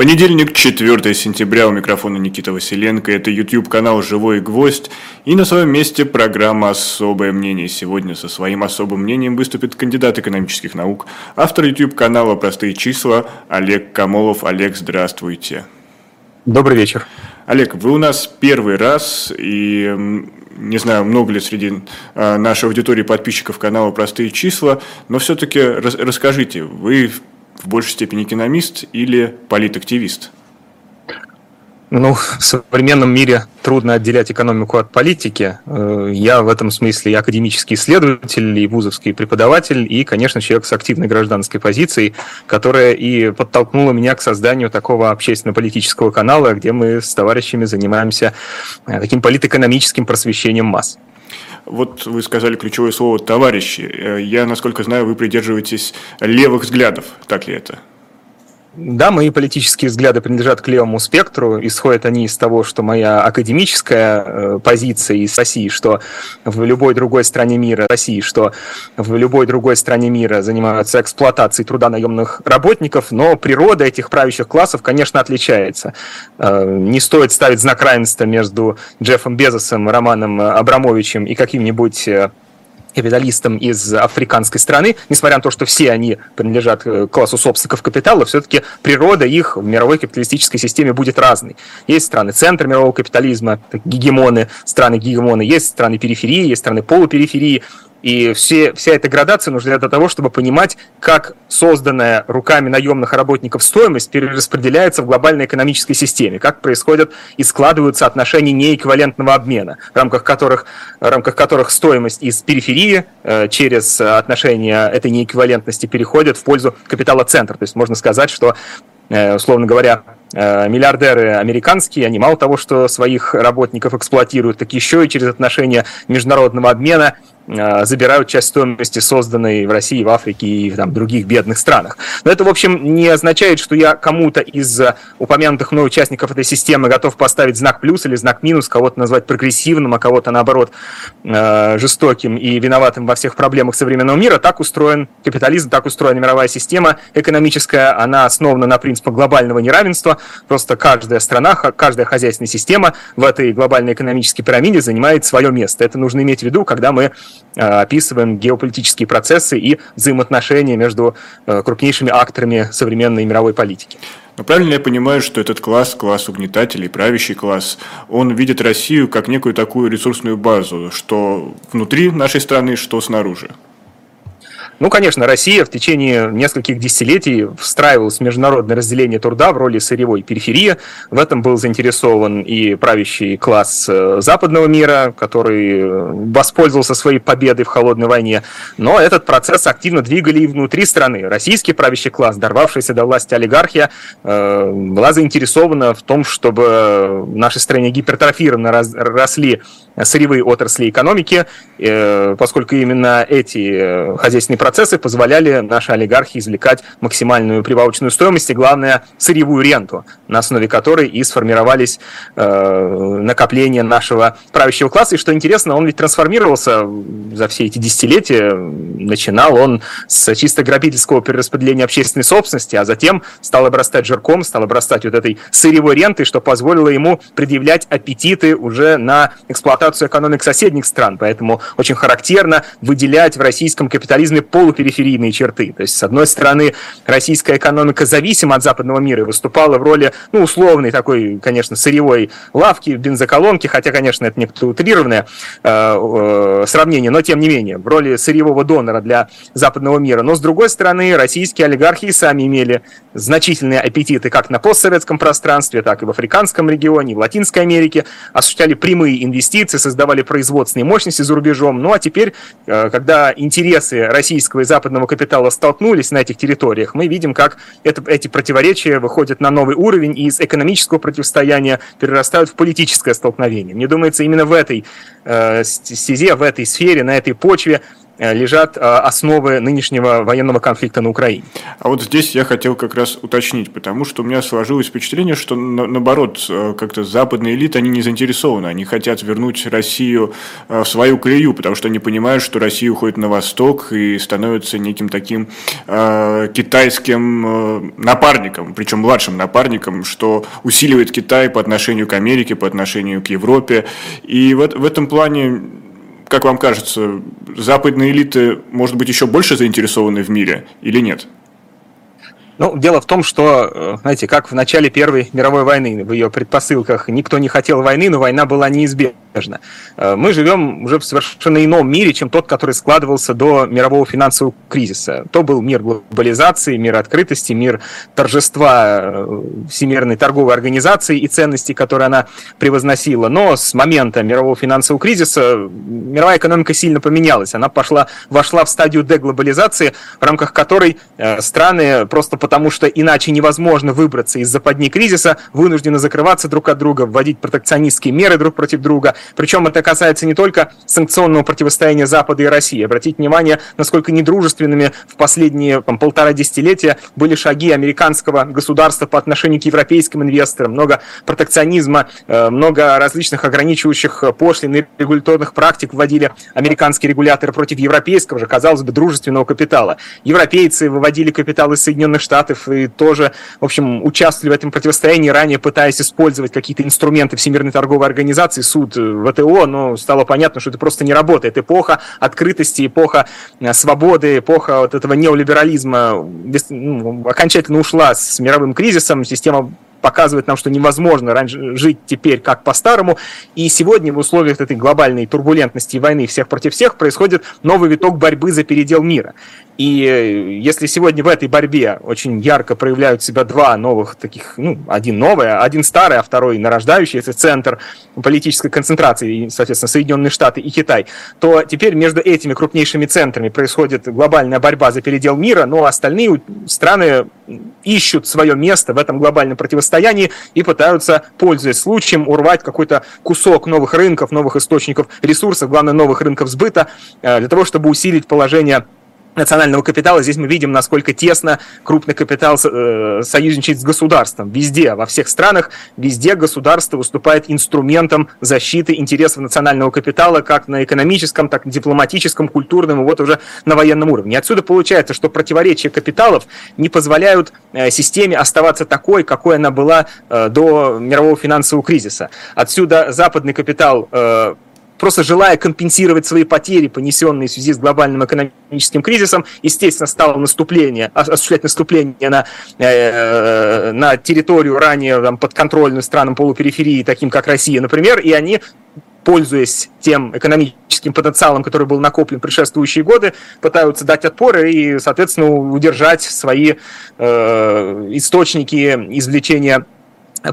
Понедельник, 4 сентября, у микрофона Никита Василенко. Это YouTube-канал «Живой гвоздь». И на своем месте программа «Особое мнение». Сегодня со своим особым мнением выступит кандидат экономических наук, автор YouTube-канала «Простые числа» Олег Камолов. Олег, здравствуйте. Добрый вечер. Олег, вы у нас первый раз, и не знаю, много ли среди а, нашей аудитории подписчиков канала «Простые числа», но все-таки расскажите, вы в большей степени экономист или политактивист? Ну, в современном мире трудно отделять экономику от политики. Э, я в этом смысле и академический исследователь, и вузовский преподаватель, и, конечно, человек с активной гражданской позицией, которая и подтолкнула меня к созданию такого общественно-политического канала, где мы с товарищами занимаемся э, таким политэкономическим просвещением масс. Вот вы сказали ключевое слово «товарищи». Э, я, насколько знаю, вы придерживаетесь левых взглядов. Так ли это? Да, мои политические взгляды принадлежат к левому спектру. Исходят они из того, что моя академическая э, позиция из России, что в любой другой стране мира, России, что в любой другой стране мира занимаются эксплуатацией труда наемных работников, но природа этих правящих классов, конечно, отличается. Э, не стоит ставить знак равенства между Джеффом Безосом, Романом Абрамовичем и каким-нибудь э, капиталистам из африканской страны, несмотря на то, что все они принадлежат э, классу собственников капитала, все-таки природа их в мировой капиталистической системе будет разной. Есть страны центра мирового капитализма, гегемоны, страны гегемоны, есть страны периферии, есть страны полупериферии, и все, вся эта градация нужна для того, чтобы понимать, как созданная руками наемных работников стоимость перераспределяется в глобальной экономической системе, как происходят и складываются отношения неэквивалентного обмена, в рамках которых, в рамках которых стоимость из периферии э, через отношения этой неэквивалентности переходит в пользу капитала центра. То есть можно сказать, что э, условно говоря, э, миллиардеры американские, они мало того, что своих работников эксплуатируют, так еще и через отношения международного обмена забирают часть стоимости, созданной в России, в Африке и в там, других бедных странах. Но это, в общем, не означает, что я кому-то из упомянутых мной участников этой системы готов поставить знак плюс или знак минус, кого-то назвать прогрессивным, а кого-то, наоборот, э, жестоким и виноватым во всех проблемах современного мира. Так устроен капитализм, так устроена мировая система экономическая. Она основана на принципах глобального неравенства. Просто каждая страна, каждая хозяйственная система в этой глобальной экономической пирамиде занимает свое место. Это нужно иметь в виду, когда мы описываем геополитические процессы и взаимоотношения между э, крупнейшими акторами современной мировой политики. Но правильно я понимаю, что этот класс, класс угнетателей, правящий класс, он видит Россию как некую такую ресурсную базу, что внутри нашей страны, что снаружи? Ну, конечно, Россия в течение нескольких десятилетий встраивалась в международное разделение труда в роли сырьевой периферии. В этом был заинтересован и правящий класс э, западного мира, который э, воспользовался своей победой в холодной войне. Но этот процесс активно двигали и внутри страны. Российский правящий класс, дорвавшийся до власти олигархия, э, была заинтересована в том, чтобы в нашей стране гипертрофированно росли сырьевые отрасли экономики, поскольку именно эти хозяйственные процессы позволяли нашей олигархии извлекать максимальную прибавочную стоимость и, главное, сырьевую ренту, на основе которой и сформировались э, накопления нашего правящего класса. И что интересно, он ведь трансформировался за все эти десятилетия. Начинал он с чисто грабительского перераспределения общественной собственности, а затем стал обрастать жирком, стал обрастать вот этой сырьевой рентой, что позволило ему предъявлять аппетиты уже на эксплуатацию экономик соседних стран. Поэтому очень характерно выделять в российском капитализме по полупериферийные черты. То есть, с одной стороны, российская экономика зависима от западного мира и выступала в роли, ну, условной такой, конечно, сырьевой лавки, бензоколонки, хотя, конечно, это некоторое утрированное э, э, сравнение, но тем не менее, в роли сырьевого донора для западного мира. Но, с другой стороны, российские олигархи сами имели значительные аппетиты как на постсоветском пространстве, так и в африканском регионе, в Латинской Америке, осуществляли прямые инвестиции, создавали производственные мощности за рубежом. Ну, а теперь, э, когда интересы российского и западного капитала столкнулись на этих территориях, мы видим, как это, эти противоречия выходят на новый уровень и из экономического противостояния перерастают в политическое столкновение. Мне думается, именно в этой э, стезе, в этой сфере, на этой почве лежат основы нынешнего военного конфликта на Украине. А вот здесь я хотел как раз уточнить, потому что у меня сложилось впечатление, что наоборот, как-то западные элиты, они не заинтересованы, они хотят вернуть Россию в свою колею, потому что они понимают, что Россия уходит на восток и становится неким таким э, китайским напарником, причем младшим напарником, что усиливает Китай по отношению к Америке, по отношению к Европе. И в, в этом плане, как вам кажется, западные элиты, может быть, еще больше заинтересованы в мире или нет? Ну, дело в том, что, э, знаете, как в начале Первой мировой войны, в ее предпосылках, никто не хотел войны, но война была неизбежна важно. Э, мы живем уже в совершенно ином мире, чем тот, который складывался до мирового финансового кризиса. То был мир глобализации, мир открытости, мир торжества э, Всемирной торговой организации и ценностей, которые она превозносила. Но с момента мирового финансового кризиса мировая экономика сильно поменялась. Она пошла, вошла в стадию деглобализации, в рамках которой э, страны просто потому, что иначе невозможно выбраться из западни кризиса, вынуждены закрываться друг от друга, вводить протекционистские меры друг против друга, причем это касается не только санкционного противостояния Запада и России. Обратите внимание, насколько недружественными в последние там, полтора десятилетия были шаги американского государства по отношению к европейским инвесторам. Много протекционизма, э, много различных ограничивающих пошлин и регуляторных практик вводили американские регуляторы против европейского же, казалось бы, дружественного капитала. Европейцы выводили капитал из Соединенных Штатов и тоже, в общем, участвовали в этом противостоянии, ранее пытаясь использовать какие-то инструменты Всемирной торговой организации, суд э, ВТО, но стало понятно, что это просто не работает. Эпоха открытости, эпоха э, свободы, эпоха вот этого неолиберализма без, ну, окончательно ушла с мировым кризисом, система показывает нам, что невозможно раньше жить теперь как по-старому. И сегодня в условиях этой глобальной турбулентности и войны всех против всех происходит новый виток борьбы за передел мира. И э, если сегодня в этой борьбе очень ярко проявляют себя два новых таких, ну, один новый, один старый, а второй нарождающийся центр политической концентрации, соответственно, Соединенные Штаты и Китай, то теперь между этими крупнейшими центрами происходит глобальная борьба за передел мира, но остальные страны ищут свое место в этом глобальном противостоянии и пытаются, пользуясь случаем, урвать какой-то кусок новых рынков, новых источников ресурсов, главное, новых рынков сбыта, э, для того, чтобы усилить положение национального капитала, здесь мы видим, насколько тесно крупный капитал э, союзничает с государством. Везде, во всех странах, везде государство выступает инструментом защиты интересов национального капитала как на экономическом, так и дипломатическом, культурном и вот уже на военном уровне. Отсюда получается, что противоречия капиталов не позволяют э, системе оставаться такой, какой она была э, до мирового финансового кризиса. Отсюда западный капитал просто желая компенсировать свои потери, понесенные в связи с глобальным экономическим кризисом, естественно, стало наступление, осуществлять наступление на, э, на территорию ранее там, подконтрольную странам полупериферии, таким как Россия, например, и они пользуясь тем экономическим потенциалом, который был накоплен в предшествующие годы, пытаются дать отпор и, соответственно, удержать свои э, источники извлечения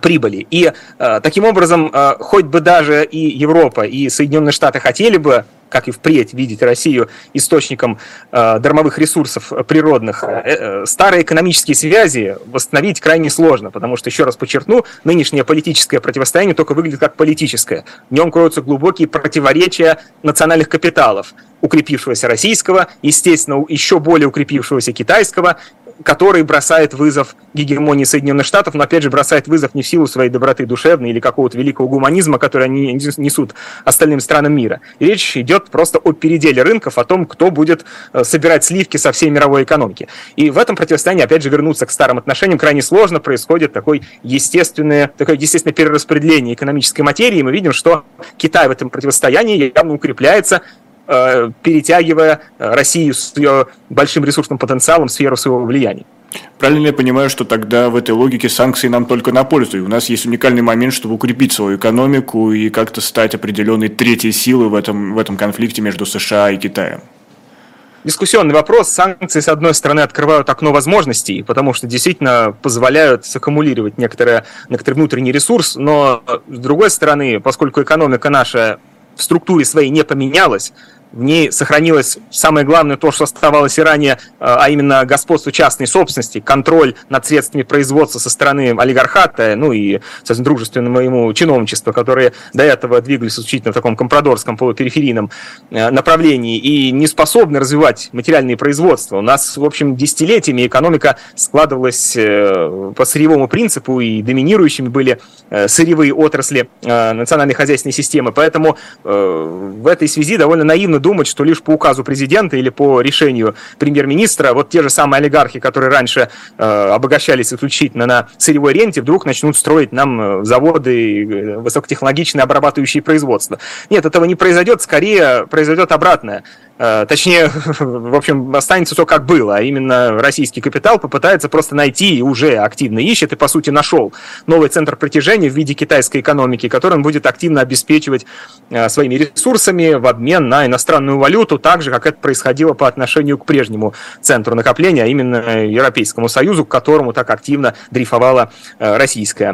прибыли. И э, таким образом, э, хоть бы даже и Европа, и Соединенные Штаты хотели бы как и впредь видеть Россию источником э, дармовых ресурсов природных, э, э, старые экономические связи восстановить крайне сложно, потому что, еще раз подчеркну, нынешнее политическое противостояние только выглядит как политическое. В нем кроются глубокие противоречия национальных капиталов, укрепившегося российского, естественно, еще более укрепившегося китайского который бросает вызов гегемонии Соединенных Штатов, но опять же бросает вызов не в силу своей доброты душевной или какого-то великого гуманизма, который они несут остальным странам мира. Речь идет просто о переделе рынков, о том, кто будет э, собирать сливки со всей мировой экономики. И в этом противостоянии, опять же, вернуться к старым отношениям крайне сложно, происходит такой естественное, такое естественное перераспределение экономической материи, и мы видим, что Китай в этом противостоянии явно укрепляется, перетягивая Россию с ее большим ресурсным потенциалом в сферу своего влияния. Правильно я понимаю, что тогда в этой логике санкции нам только на пользу. И у нас есть уникальный момент, чтобы укрепить свою экономику и как-то стать определенной третьей силой в этом, в этом конфликте между США и Китаем. Дискуссионный вопрос. Санкции, с одной стороны, открывают окно возможностей, потому что действительно позволяют саккумулировать некоторые, некоторый внутренний ресурс, но с другой стороны, поскольку экономика наша в структуре своей не поменялась, в ней сохранилось самое главное то, что оставалось и ранее, а именно господство частной собственности, контроль над средствами производства со стороны олигархата, ну и, соответственно, дружественного ему чиновничества, которые до этого двигались исключительно в таком компрадорском полупериферийном направлении и не способны развивать материальные производства. У нас, в общем, десятилетиями экономика складывалась по сырьевому принципу, и доминирующими были сырьевые отрасли национальной хозяйственной системы. Поэтому в этой связи довольно наивно думать, что лишь по указу президента или по решению премьер-министра вот те же самые олигархи, которые раньше э, обогащались исключительно на сырьевой ренте, вдруг начнут строить нам э, заводы, э, высокотехнологичные обрабатывающие производства. Нет, этого не произойдет, скорее произойдет обратное. Э, точнее, в общем, останется то, как было, а именно российский капитал попытается просто найти и уже активно ищет, и, по сути, нашел новый центр притяжения в виде китайской экономики, который он будет активно обеспечивать э, своими ресурсами в обмен на иностранную валюту, так же, как это происходило по отношению к прежнему центру накопления, а именно Европейскому Союзу, к которому так активно дрейфовала э, российская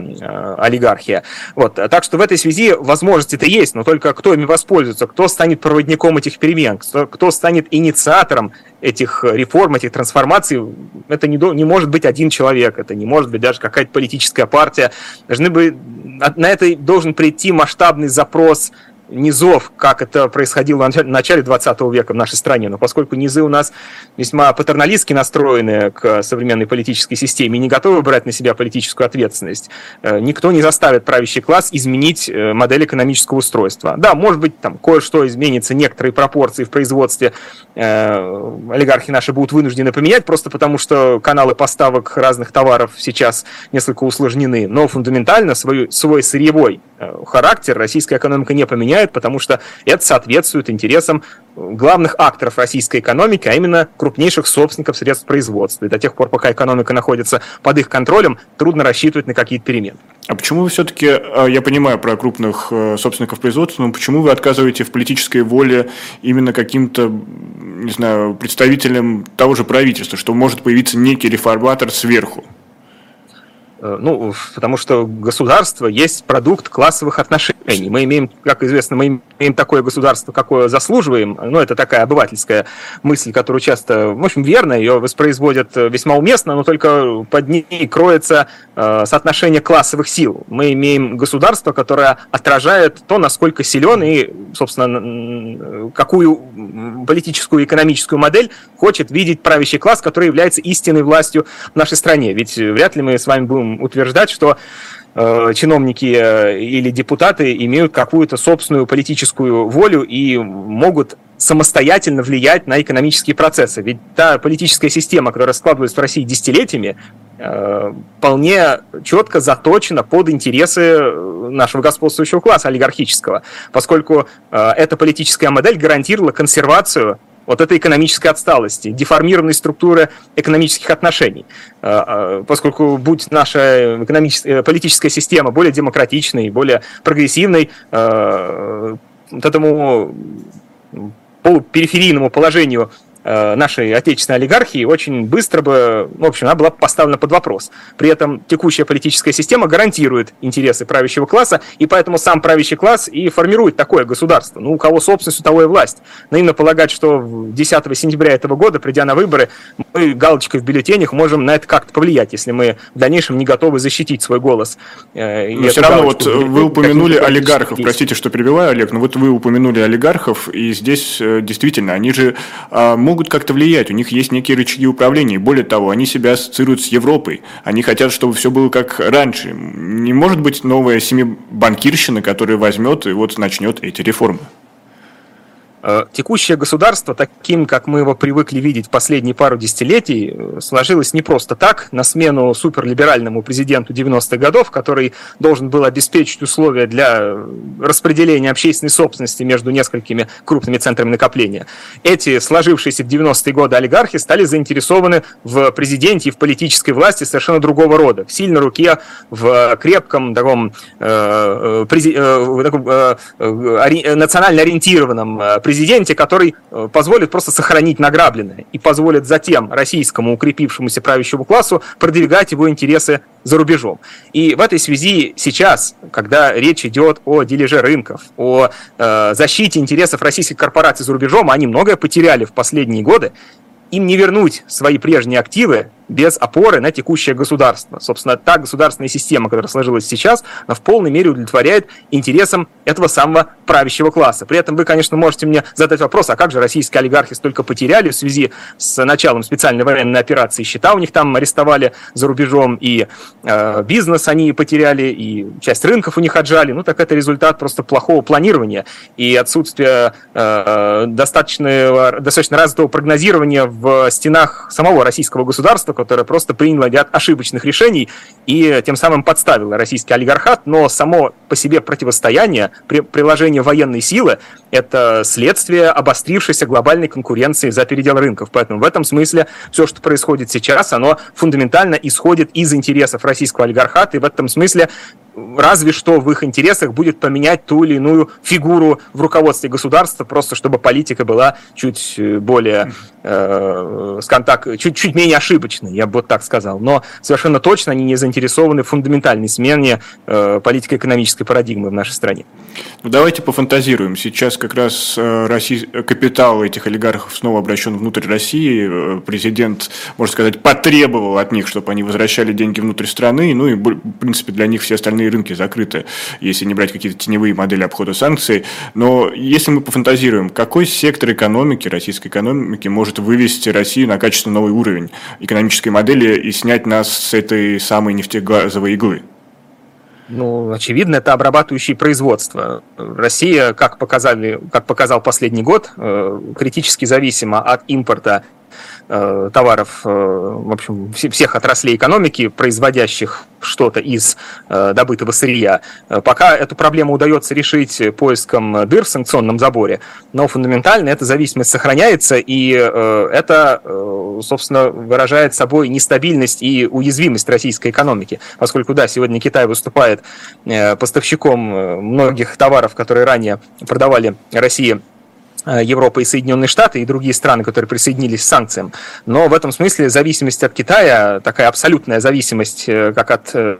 олигархия. Вот. Так что в этой связи возможности-то есть, но только кто ими воспользуется, кто станет проводником этих перемен, кто кто станет инициатором этих реформ, этих трансформаций, это не, не может быть один человек, это не может быть даже какая-то политическая партия. Должны бы, на это должен прийти масштабный запрос низов, как это происходило в начале 20 века в нашей стране. Но поскольку низы у нас весьма патерналистски настроены к современной политической системе и не готовы брать на себя политическую ответственность, э, никто не заставит правящий класс изменить э, модель экономического устройства. Да, может быть, там кое-что изменится, некоторые пропорции в производстве э, олигархи наши будут вынуждены поменять, просто потому что каналы поставок разных товаров сейчас несколько усложнены, но фундаментально свой, свой сырьевой характер российская экономика не поменяет, потому что это соответствует интересам главных акторов российской экономики, а именно крупнейших собственников средств производства. И до тех пор, пока экономика находится под их контролем, трудно рассчитывать на какие-то перемены. А почему вы все-таки, э, я понимаю про крупных э, собственников производства, но почему вы отказываете в политической воле именно каким-то, не знаю, представителям того же правительства, что может появиться некий реформатор сверху? Э, ну, потому что государство есть продукт классовых отношений. Мы имеем, как известно, мы имеем такое государство, какое заслуживаем. Ну, это такая обывательская мысль, которую часто, в общем, верно, ее воспроизводят весьма уместно, но только под ней кроется э, соотношение классовых сил. Мы имеем государство, которое отражает то, насколько силен и, собственно, какую политическую и экономическую модель хочет видеть правящий класс, который является истинной властью в нашей стране. Ведь вряд ли мы с вами будем утверждать, что э, чиновники э, или депутаты имеют какую-то собственную политическую волю и могут самостоятельно влиять на экономические процессы. Ведь та политическая система, которая складывается в России десятилетиями, э, вполне четко заточена под интересы нашего господствующего класса олигархического, поскольку эта политическая модель гарантировала консервацию вот этой экономической отсталости, деформированной структуры экономических отношений. А, а, поскольку будь наша экономическая, политическая система более демократичной, более прогрессивной, вот этому полупериферийному положению Э, нашей отечественной олигархии очень быстро бы, в общем, она была поставлена под вопрос. При этом текущая политическая система гарантирует интересы правящего класса, и поэтому сам правящий класс и формирует такое государство. Ну, у кого собственность, у того и власть. Наивно полагать, что 10 сентября этого года, придя на выборы, мы галочкой в бюллетенях можем на это как-то повлиять, если мы в дальнейшем не готовы защитить свой голос. Э, но все равно вот вы упомянули олигархов, простите, что перебиваю, Олег, но вот вы упомянули олигархов, и здесь э, действительно, они же могут могут как-то влиять, у них есть некие рычаги управления. Более того, они себя ассоциируют с Европой. Они хотят, чтобы все было как раньше. Не может быть новая семибанкирщина, которая возьмет и вот начнет эти реформы. Э, текущее государство, таким, как мы его привыкли видеть последние пару десятилетий, э, сложилось не просто так, на смену суперлиберальному президенту 90-х годов, который должен был обеспечить условия для распределения общественной собственности между несколькими крупными центрами накопления. Эти сложившиеся в 90-е годы олигархи стали заинтересованы в президенте и в политической власти совершенно другого рода, в сильной руке, в крепком таком, э, э, э, э, национально ориентированном президенте президенте, который э, позволит просто сохранить награбленное и позволит затем российскому укрепившемуся правящему классу продвигать его интересы за рубежом. И в этой связи сейчас, когда речь идет о дележе рынков, о э, защите интересов российских корпораций за рубежом, они многое потеряли в последние годы, им не вернуть свои прежние активы без опоры на текущее государство. Собственно, та государственная система, которая сложилась сейчас, она в полной мере удовлетворяет интересам этого самого правящего класса. При этом вы, конечно, можете мне задать вопрос, а как же российские олигархи столько потеряли в связи с началом специальной военной операции? Счета у них там арестовали за рубежом, и э, бизнес они потеряли, и часть рынков у них отжали. Ну, так это результат просто плохого планирования и отсутствия э, достаточно, достаточно развитого прогнозирования в стенах самого российского государства, которое просто приняло ряд ошибочных решений и тем самым подставило российский олигархат, но само по себе противостояние, при, приложение военной силы – это следствие обострившейся глобальной конкуренции за передел рынков. Поэтому в этом смысле все, что происходит сейчас, оно фундаментально исходит из интересов российского олигархата, и в этом смысле разве что в их интересах будет поменять ту или иную фигуру в руководстве государства, просто чтобы политика была чуть э, более, э, так, чуть, чуть менее ошибочной, я бы вот так сказал. Но совершенно точно они не заинтересованы в фундаментальной смене э, политико-экономической парадигмы в нашей стране. Ну, давайте пофантазируем. Сейчас как раз э, Россий, капитал этих олигархов снова обращен внутрь России. Э, президент, можно сказать, потребовал от них, чтобы они возвращали деньги внутрь страны. Ну и, в принципе, для них все остальные рынки закрыты, если не брать какие-то теневые модели обхода санкций. Но если мы пофантазируем, какой сектор экономики, российской экономики, может вывести Россию на качественно новый уровень экономической модели и снять нас с этой самой нефтегазовой иглы? Ну, очевидно, это обрабатывающие производства. Россия, как, показали, как показал последний год, э, критически зависима от импорта Э, товаров, э, в общем, всех отраслей экономики, производящих что-то из э, добытого сырья. Пока эту проблему удается решить поиском дыр в санкционном заборе, но фундаментально эта зависимость сохраняется, и это, собственно, выражает собой нестабильность и уязвимость российской экономики, поскольку, да, сегодня Китай выступает поставщиком многих товаров, которые ранее продавали России Европа и Соединенные Штаты и другие страны, которые присоединились к санкциям. Но в этом смысле зависимость от Китая, такая абсолютная зависимость, э, как от э,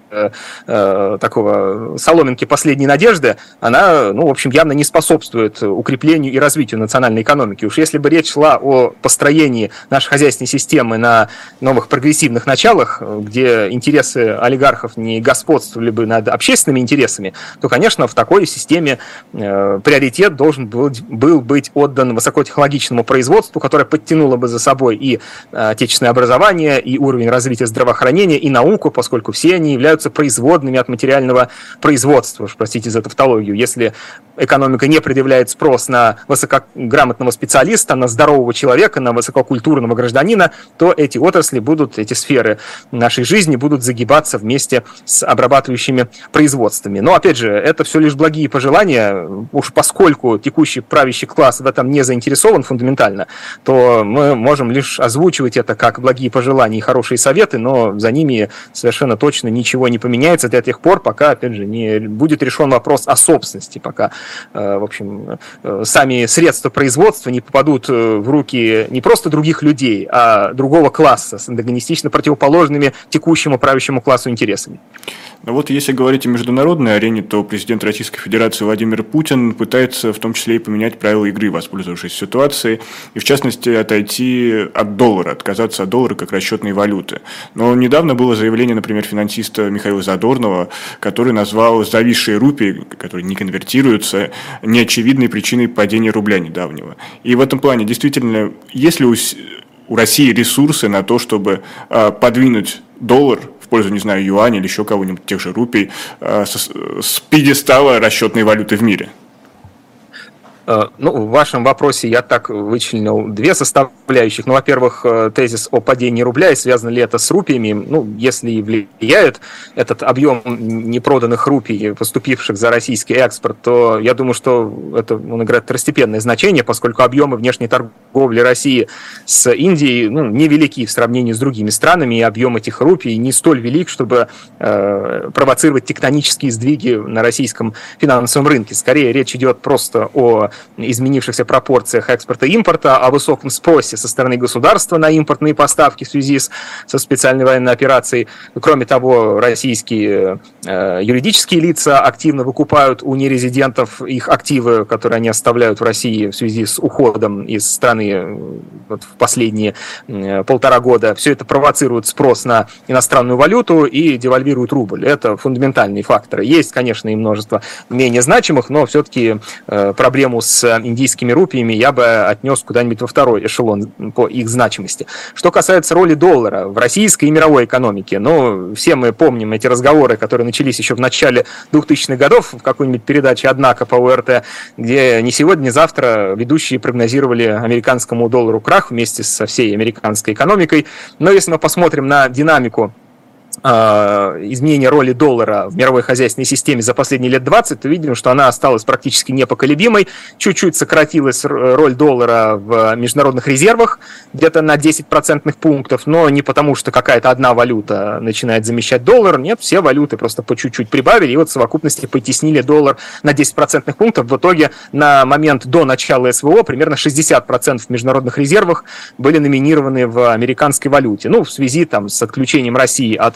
э, такого соломинки последней надежды, она, ну, в общем, явно не способствует укреплению и развитию национальной экономики. Уж если бы речь шла о построении нашей хозяйственной системы на новых прогрессивных началах, где интересы олигархов не господствовали бы над общественными интересами, то, конечно, в такой системе э, приоритет должен был, был быть отдан высокотехнологичному производству, которое подтянуло бы за собой и э, отечественное образование, и уровень развития здравоохранения, и науку, поскольку все они являются производными от материального производства, простите за тавтологию. Если экономика не предъявляет спрос на высокограмотного специалиста, на здорового человека, на высококультурного гражданина, то эти отрасли будут, эти сферы нашей жизни будут загибаться вместе с обрабатывающими производствами. Но, опять же, это все лишь благие пожелания, уж поскольку текущий правящий класс в этом не заинтересован фундаментально, то мы можем лишь озвучивать это как благие пожелания и хорошие советы, но за ними совершенно точно ничего не поменяется до тех пор, пока, опять же, не будет решен вопрос о собственности, пока, э, в общем, э, сами средства производства не попадут э, в руки не просто других людей, а другого класса с антагонистично противоположными текущему правящему классу интересами. Вот если говорить о международной арене, то президент Российской Федерации Владимир Путин пытается в том числе и поменять правила игры, воспользовавшись ситуацией, и в частности отойти от доллара, отказаться от доллара как расчетной валюты. Но недавно было заявление, например, финансиста Михаила Задорнова, который назвал зависшие рупии, которые не конвертируются, неочевидной причиной падения рубля недавнего. И в этом плане действительно, если у, у России ресурсы на то, чтобы э, подвинуть доллар пользу, не знаю, юаня или еще кого-нибудь, тех же рупий, э, с, с пьедестала расчетной валюты в мире? Э, ну, в вашем вопросе я так вычленил две составляющих. Ну, во-первых, э, тезис о падении рубля, и связано ли это с рупиями. Ну, если и влияет этот объем непроданных рупий, поступивших за российский экспорт, то я думаю, что это он играет второстепенное значение, поскольку объемы внешней торговли России с Индией ну, невелики в сравнении с другими странами, и объем этих рупий не столь велик, чтобы э, провоцировать тектонические сдвиги на российском финансовом рынке. Скорее, речь идет просто о изменившихся пропорциях экспорта и импорта, о высоком спросе со стороны государства на импортные поставки в связи с, со специальной военной операцией. Кроме того, российские э, юридические лица активно выкупают у нерезидентов их активы, которые они оставляют в России в связи с уходом из страны э, вот, в последние э, полтора года. Все это провоцирует спрос на иностранную валюту и девальвирует рубль. Это фундаментальные факторы. Есть, конечно, и множество менее значимых, но все-таки э, проблему с индийскими рупиями я бы отнес куда-нибудь во второй эшелон по их значимости. Что касается роли доллара в российской и мировой экономике, ну, все мы помним эти разговоры, которые начались еще в начале 2000-х годов в какой-нибудь передаче «Однако» по УРТ, где не сегодня, не завтра ведущие прогнозировали американскому доллару крах вместе со всей американской экономикой. Но если мы посмотрим на динамику изменения роли доллара в мировой хозяйственной системе за последние лет 20, то видим, что она осталась практически непоколебимой. Чуть-чуть сократилась роль доллара в международных резервах, где-то на 10 процентных пунктов, но не потому, что какая-то одна валюта начинает замещать доллар. Нет, все валюты просто по чуть-чуть прибавили, и вот в совокупности потеснили доллар на 10 процентных пунктов. В итоге на момент до начала СВО примерно 60 процентов международных резервах были номинированы в американской валюте. Ну, в связи там, с отключением России от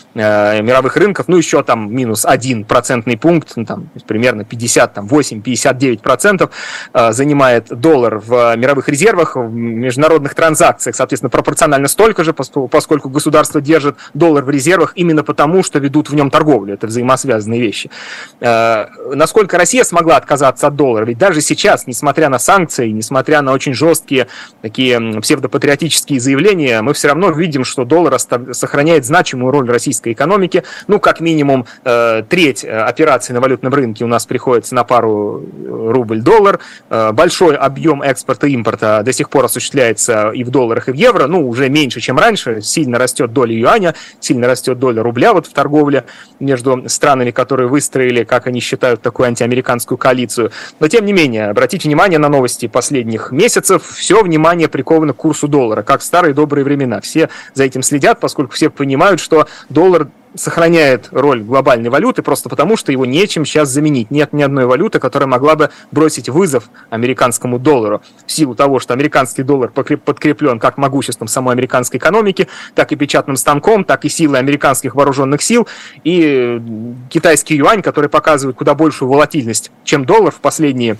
Э, мировых рынков, ну, еще там минус один процентный пункт, ну, там, примерно 58-59% э, занимает доллар в мировых резервах, в международных транзакциях, соответственно, пропорционально столько же, поскольку государство держит доллар в резервах именно потому, что ведут в нем торговлю. Это взаимосвязанные вещи. Э, насколько Россия смогла отказаться от доллара? Ведь даже сейчас, несмотря на санкции, несмотря на очень жесткие такие псевдопатриотические заявления, мы все равно видим, что доллар сохраняет значимую роль российской российской экономики. Ну, как минимум, э, треть э, операций на валютном рынке у нас приходится на пару э, рубль-доллар. Большой объем экспорта и импорта до сих пор осуществляется и в долларах, и в евро. Ну, уже меньше, чем раньше. Сильно растет доля юаня, сильно растет доля рубля вот в торговле между странами, которые выстроили, как они считают, такую антиамериканскую коалицию. Но, тем не менее, обратите внимание на новости последних месяцев. Все внимание приковано к курсу доллара, как в старые добрые времена. Все за этим следят, поскольку все понимают, что доллар доллар сохраняет роль глобальной валюты просто потому, что его нечем сейчас заменить. Нет ни одной валюты, которая могла бы бросить вызов американскому доллару. В силу того, что американский доллар подкреплен как могуществом самой американской экономики, так и печатным станком, так и силой американских вооруженных сил, и китайский юань, который показывает куда большую волатильность, чем доллар в последние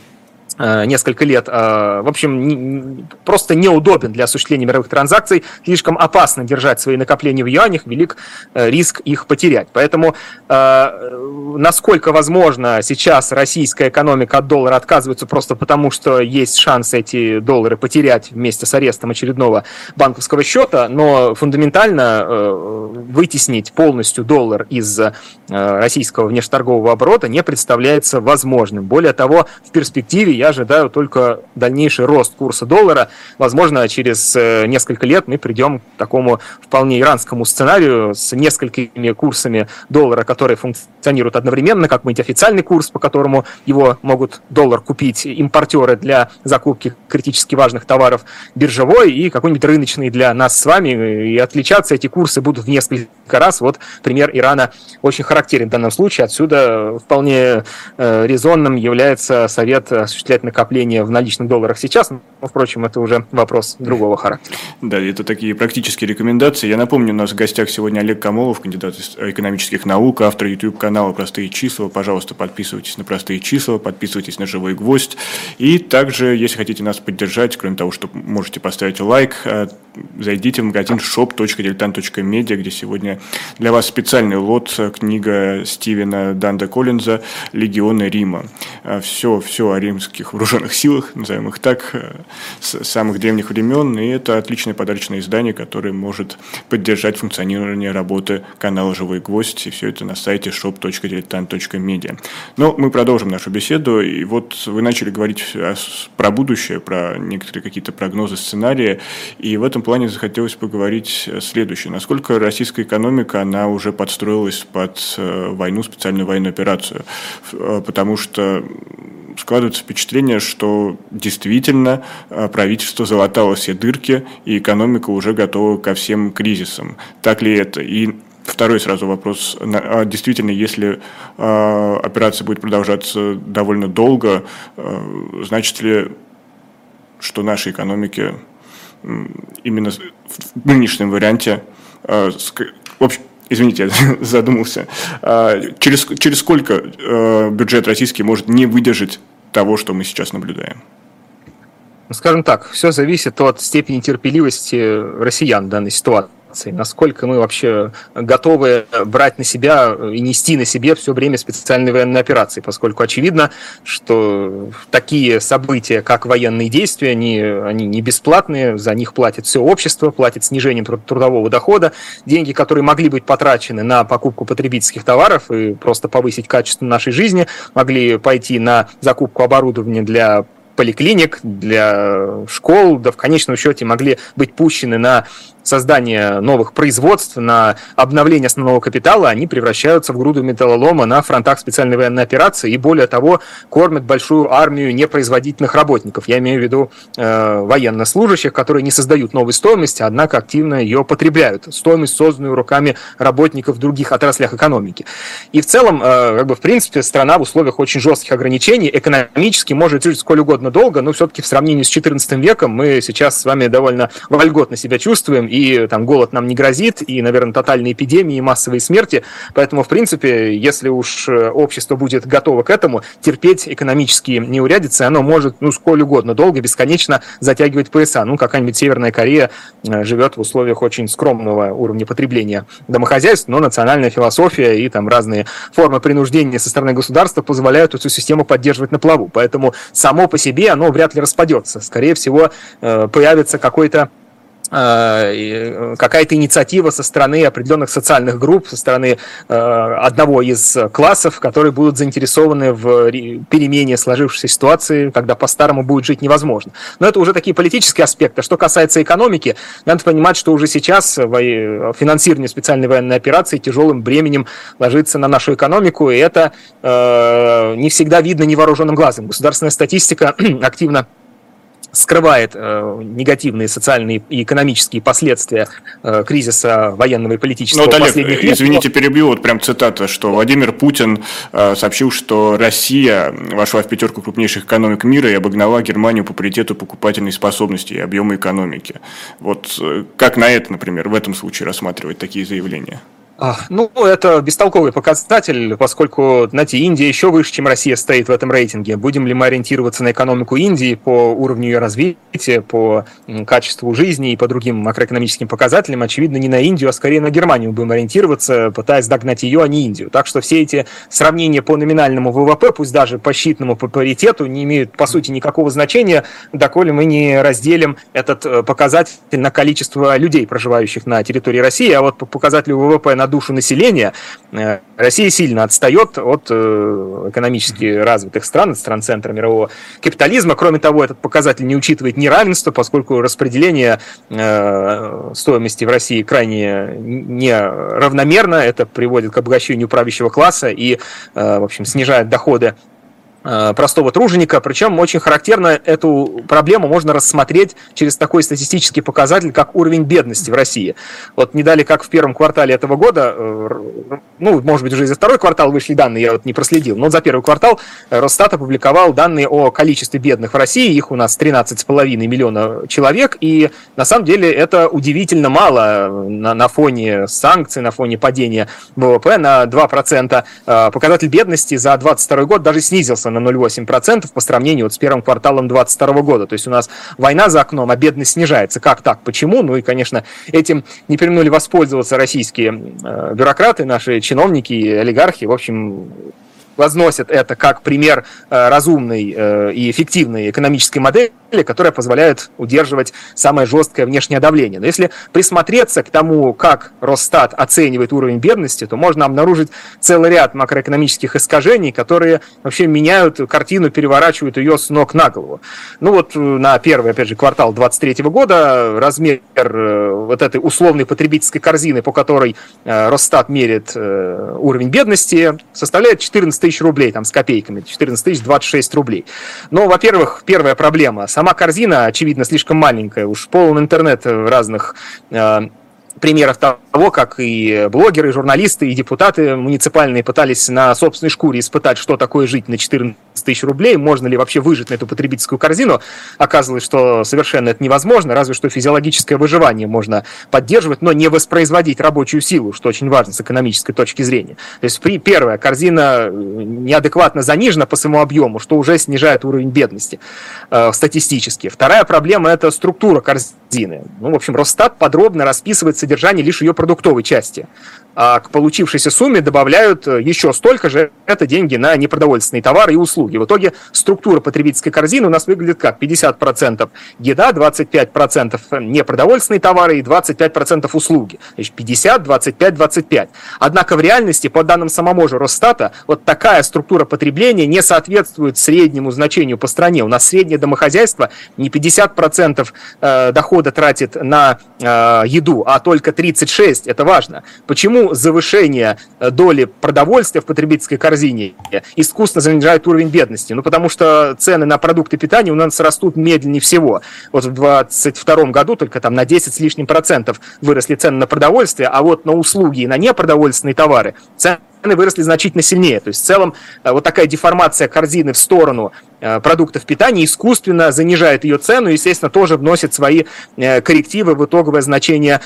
несколько лет, э, в общем, просто неудобен для осуществления мировых транзакций, слишком опасно держать свои накопления в юанях, велик э, риск их потерять. Поэтому насколько возможно сейчас российская экономика от доллара отказывается просто потому, что есть шанс эти доллары потерять вместе с арестом очередного банковского счета, но фундаментально вытеснить полностью доллар из российского внешторгового оборота не представляется возможным. Более того, в перспективе я ожидаю только дальнейший рост курса доллара. Возможно, через э, несколько лет мы придем к такому вполне иранскому сценарию с несколькими курсами доллара, которые функционируют одновременно, как быть официальный курс, по которому его могут доллар купить импортеры для закупки критически важных товаров биржевой и какой-нибудь рыночный для нас с вами. И отличаться эти курсы будут в несколько раз. Вот пример Ирана очень характерен в данном случае. Отсюда вполне э, резонным является совет осуществлять осуществлять накопление в наличных долларах сейчас, но, впрочем, это уже вопрос другого характера. Да, это такие практические рекомендации. Я напомню, у нас в гостях сегодня Олег Камолов, кандидат экономических наук, автор YouTube-канала «Простые числа». Пожалуйста, подписывайтесь на «Простые числа», подписывайтесь на «Живой гвоздь». И также, если хотите нас поддержать, кроме того, что можете поставить лайк, э, зайдите в магазин shop.diletant.media, где сегодня для вас специальный лот, э, книга Стивена Данда Коллинза «Легионы Рима». Все, э, все о римских вооруженных силах, назовем их так, э, с самых древних времен, и это отличное подарочное издание, которое может поддержать функционирование работы канала «Живой гвоздь», и все это на сайте shop.diletant.media. Но мы продолжим нашу беседу, и вот вы начали говорить про будущее, про некоторые какие-то прогнозы, сценарии, и в этом плане захотелось поговорить следующее. Насколько российская экономика, она уже подстроилась под э, войну, специальную военную операцию? Э, потому что складывается впечатление, что действительно э, правительство залатало все дырки, и экономика уже готова ко всем кризисам. Так ли это? И второй сразу вопрос. А действительно, если э, операция будет продолжаться довольно долго, э, значит ли, что нашей экономике именно в нынешнем варианте, общем, извините, я задумался, через, через сколько бюджет российский может не выдержать того, что мы сейчас наблюдаем? Ну, скажем так, все зависит от степени терпеливости россиян в данной ситуации насколько мы вообще готовы брать на себя и нести на себе все время специальной военной операции, поскольку очевидно, что такие события, как военные действия, они, они не бесплатные, за них платит все общество, платит снижением трудового дохода, деньги, которые могли быть потрачены на покупку потребительских товаров и просто повысить качество нашей жизни, могли пойти на закупку оборудования для поликлиник, для школ, да в конечном счете могли быть пущены на создание новых производств, на обновление основного капитала, они превращаются в груду металлолома на фронтах специальной военной операции и, более того, кормят большую армию непроизводительных работников. Я имею в виду э, военнослужащих, которые не создают новой стоимости, однако активно ее потребляют. Стоимость, созданную руками работников в других отраслях экономики. И в целом, э, как бы, в принципе, страна в условиях очень жестких ограничений экономически может жить сколь угодно долго, но все-таки в сравнении с XIV веком мы сейчас с вами довольно вольготно себя чувствуем, и там голод нам не грозит, и, наверное, тотальные эпидемии, и массовые смерти. Поэтому, в принципе, если уж э, общество будет готово к этому, терпеть экономические неурядицы, оно может, ну, сколь угодно долго, бесконечно затягивать пояса. Ну, какая-нибудь Северная Корея э, живет в условиях очень скромного уровня потребления домохозяйств, но национальная философия и там разные формы принуждения со стороны государства позволяют эту систему поддерживать на плаву. Поэтому само по себе оно вряд ли распадется. Скорее всего, э, появится какой-то какая-то инициатива со стороны определенных социальных групп, со стороны э, одного из классов, которые будут заинтересованы в перемене сложившейся ситуации, когда по-старому будет жить невозможно. Но это уже такие политические аспекты. Что касается экономики, надо понимать, что уже сейчас финансирование специальной военной операции тяжелым бременем ложится на нашу экономику, и это не всегда видно невооруженным глазом. Государственная статистика активно скрывает э, негативные социальные и экономические последствия э, кризиса военного и политического ну, вот, последних лет. Извините, перебью, вот прям цитата, что Владимир Путин э, сообщил, что Россия вошла в пятерку крупнейших экономик мира и обогнала Германию по паритету покупательной способности и объема экономики. Вот э, как на это, например, в этом случае рассматривать такие заявления? Ну, это бестолковый показатель, поскольку, знаете, Индия еще выше, чем Россия стоит в этом рейтинге. Будем ли мы ориентироваться на экономику Индии по уровню ее развития, по качеству жизни и по другим макроэкономическим показателям? Очевидно, не на Индию, а скорее на Германию будем ориентироваться, пытаясь догнать ее, а не Индию. Так что все эти сравнения по номинальному ВВП, пусть даже по считанному по паритету, не имеют, по сути, никакого значения, доколе мы не разделим этот э, показатель на количество людей, проживающих на территории России, а вот по показателю ВВП на душу населения э, Россия сильно отстает от э, экономически развитых стран, стран центра мирового капитализма. Кроме того, этот показатель не учитывает неравенство, поскольку распределение э, стоимости в России крайне неравномерно. Это приводит к обогащению правящего класса и, в общем, снижает доходы простого труженика, причем очень характерно эту проблему можно рассмотреть через такой статистический показатель, как уровень бедности в России. Вот не дали, как в первом квартале этого года, э, ну, может быть, уже и за второй квартал вышли данные, я вот не проследил, но за первый квартал Росстат опубликовал данные о количестве бедных в России, их у нас 13,5 миллиона человек, и на самом деле это удивительно мало на, на фоне санкций, на фоне падения ВВП на 2%. Э, показатель бедности за 2022 год даже снизился на 0,8% по сравнению вот с первым кварталом 2022 года. То есть у нас война за окном, а бедность снижается. Как так? Почему? Ну и, конечно, этим не применули воспользоваться российские э, бюрократы, наши чиновники олигархи. В общем, возносят это как пример э, разумной э, и эффективной экономической модели, которая позволяет удерживать самое жесткое внешнее давление. Но если присмотреться к тому, как Росстат оценивает уровень бедности, то можно обнаружить целый ряд макроэкономических искажений, которые вообще меняют картину, переворачивают ее с ног на голову. Ну вот на первый, опять же, квартал 2023 года размер вот этой условной потребительской корзины, по которой Росстат мерит уровень бедности, составляет 14 тысяч рублей, там, с копейками, 14 тысяч 26 рублей. Но, во-первых, первая проблема. Сама корзина, очевидно, слишком маленькая. Уж полон интернет разных э, примеров того, как и блогеры, и журналисты, и депутаты муниципальные пытались на собственной шкуре испытать, что такое жить на 14 тысяч рублей, можно ли вообще выжить на эту потребительскую корзину. Оказывалось, что совершенно это невозможно, разве что физиологическое выживание можно поддерживать, но не воспроизводить рабочую силу, что очень важно с экономической точки зрения. То есть, при, первое, корзина э, неадекватно занижена по своему объему, что уже снижает уровень бедности э, статистически. Вторая проблема – это структура корзины. Ну, в общем, Росстат подробно расписывает содержание лишь ее продуктовой части а к получившейся сумме добавляют э, еще столько же, это деньги на непродовольственные товары и услуги. В итоге структура потребительской корзины у нас выглядит как 50% еда, 25% непродовольственные товары и 25% услуги. Значит, 50, 25, 25. Однако в реальности, по данным самого же Росстата, вот такая структура потребления не соответствует среднему значению по стране. У нас среднее домохозяйство не 50% э, дохода тратит на э, еду, а только 36%. Это важно. Почему почему завышение э, доли продовольствия в потребительской корзине искусственно занижает уровень бедности? Ну, потому что цены на продукты питания у нас растут медленнее всего. Вот в 2022 году только там на 10 с лишним процентов выросли цены на продовольствие, а вот на услуги и на непродовольственные товары цены выросли значительно сильнее. То есть в целом э, вот такая деформация корзины в сторону э, продуктов питания искусственно занижает ее цену, и, естественно, тоже вносит свои э, коррективы в итоговое значение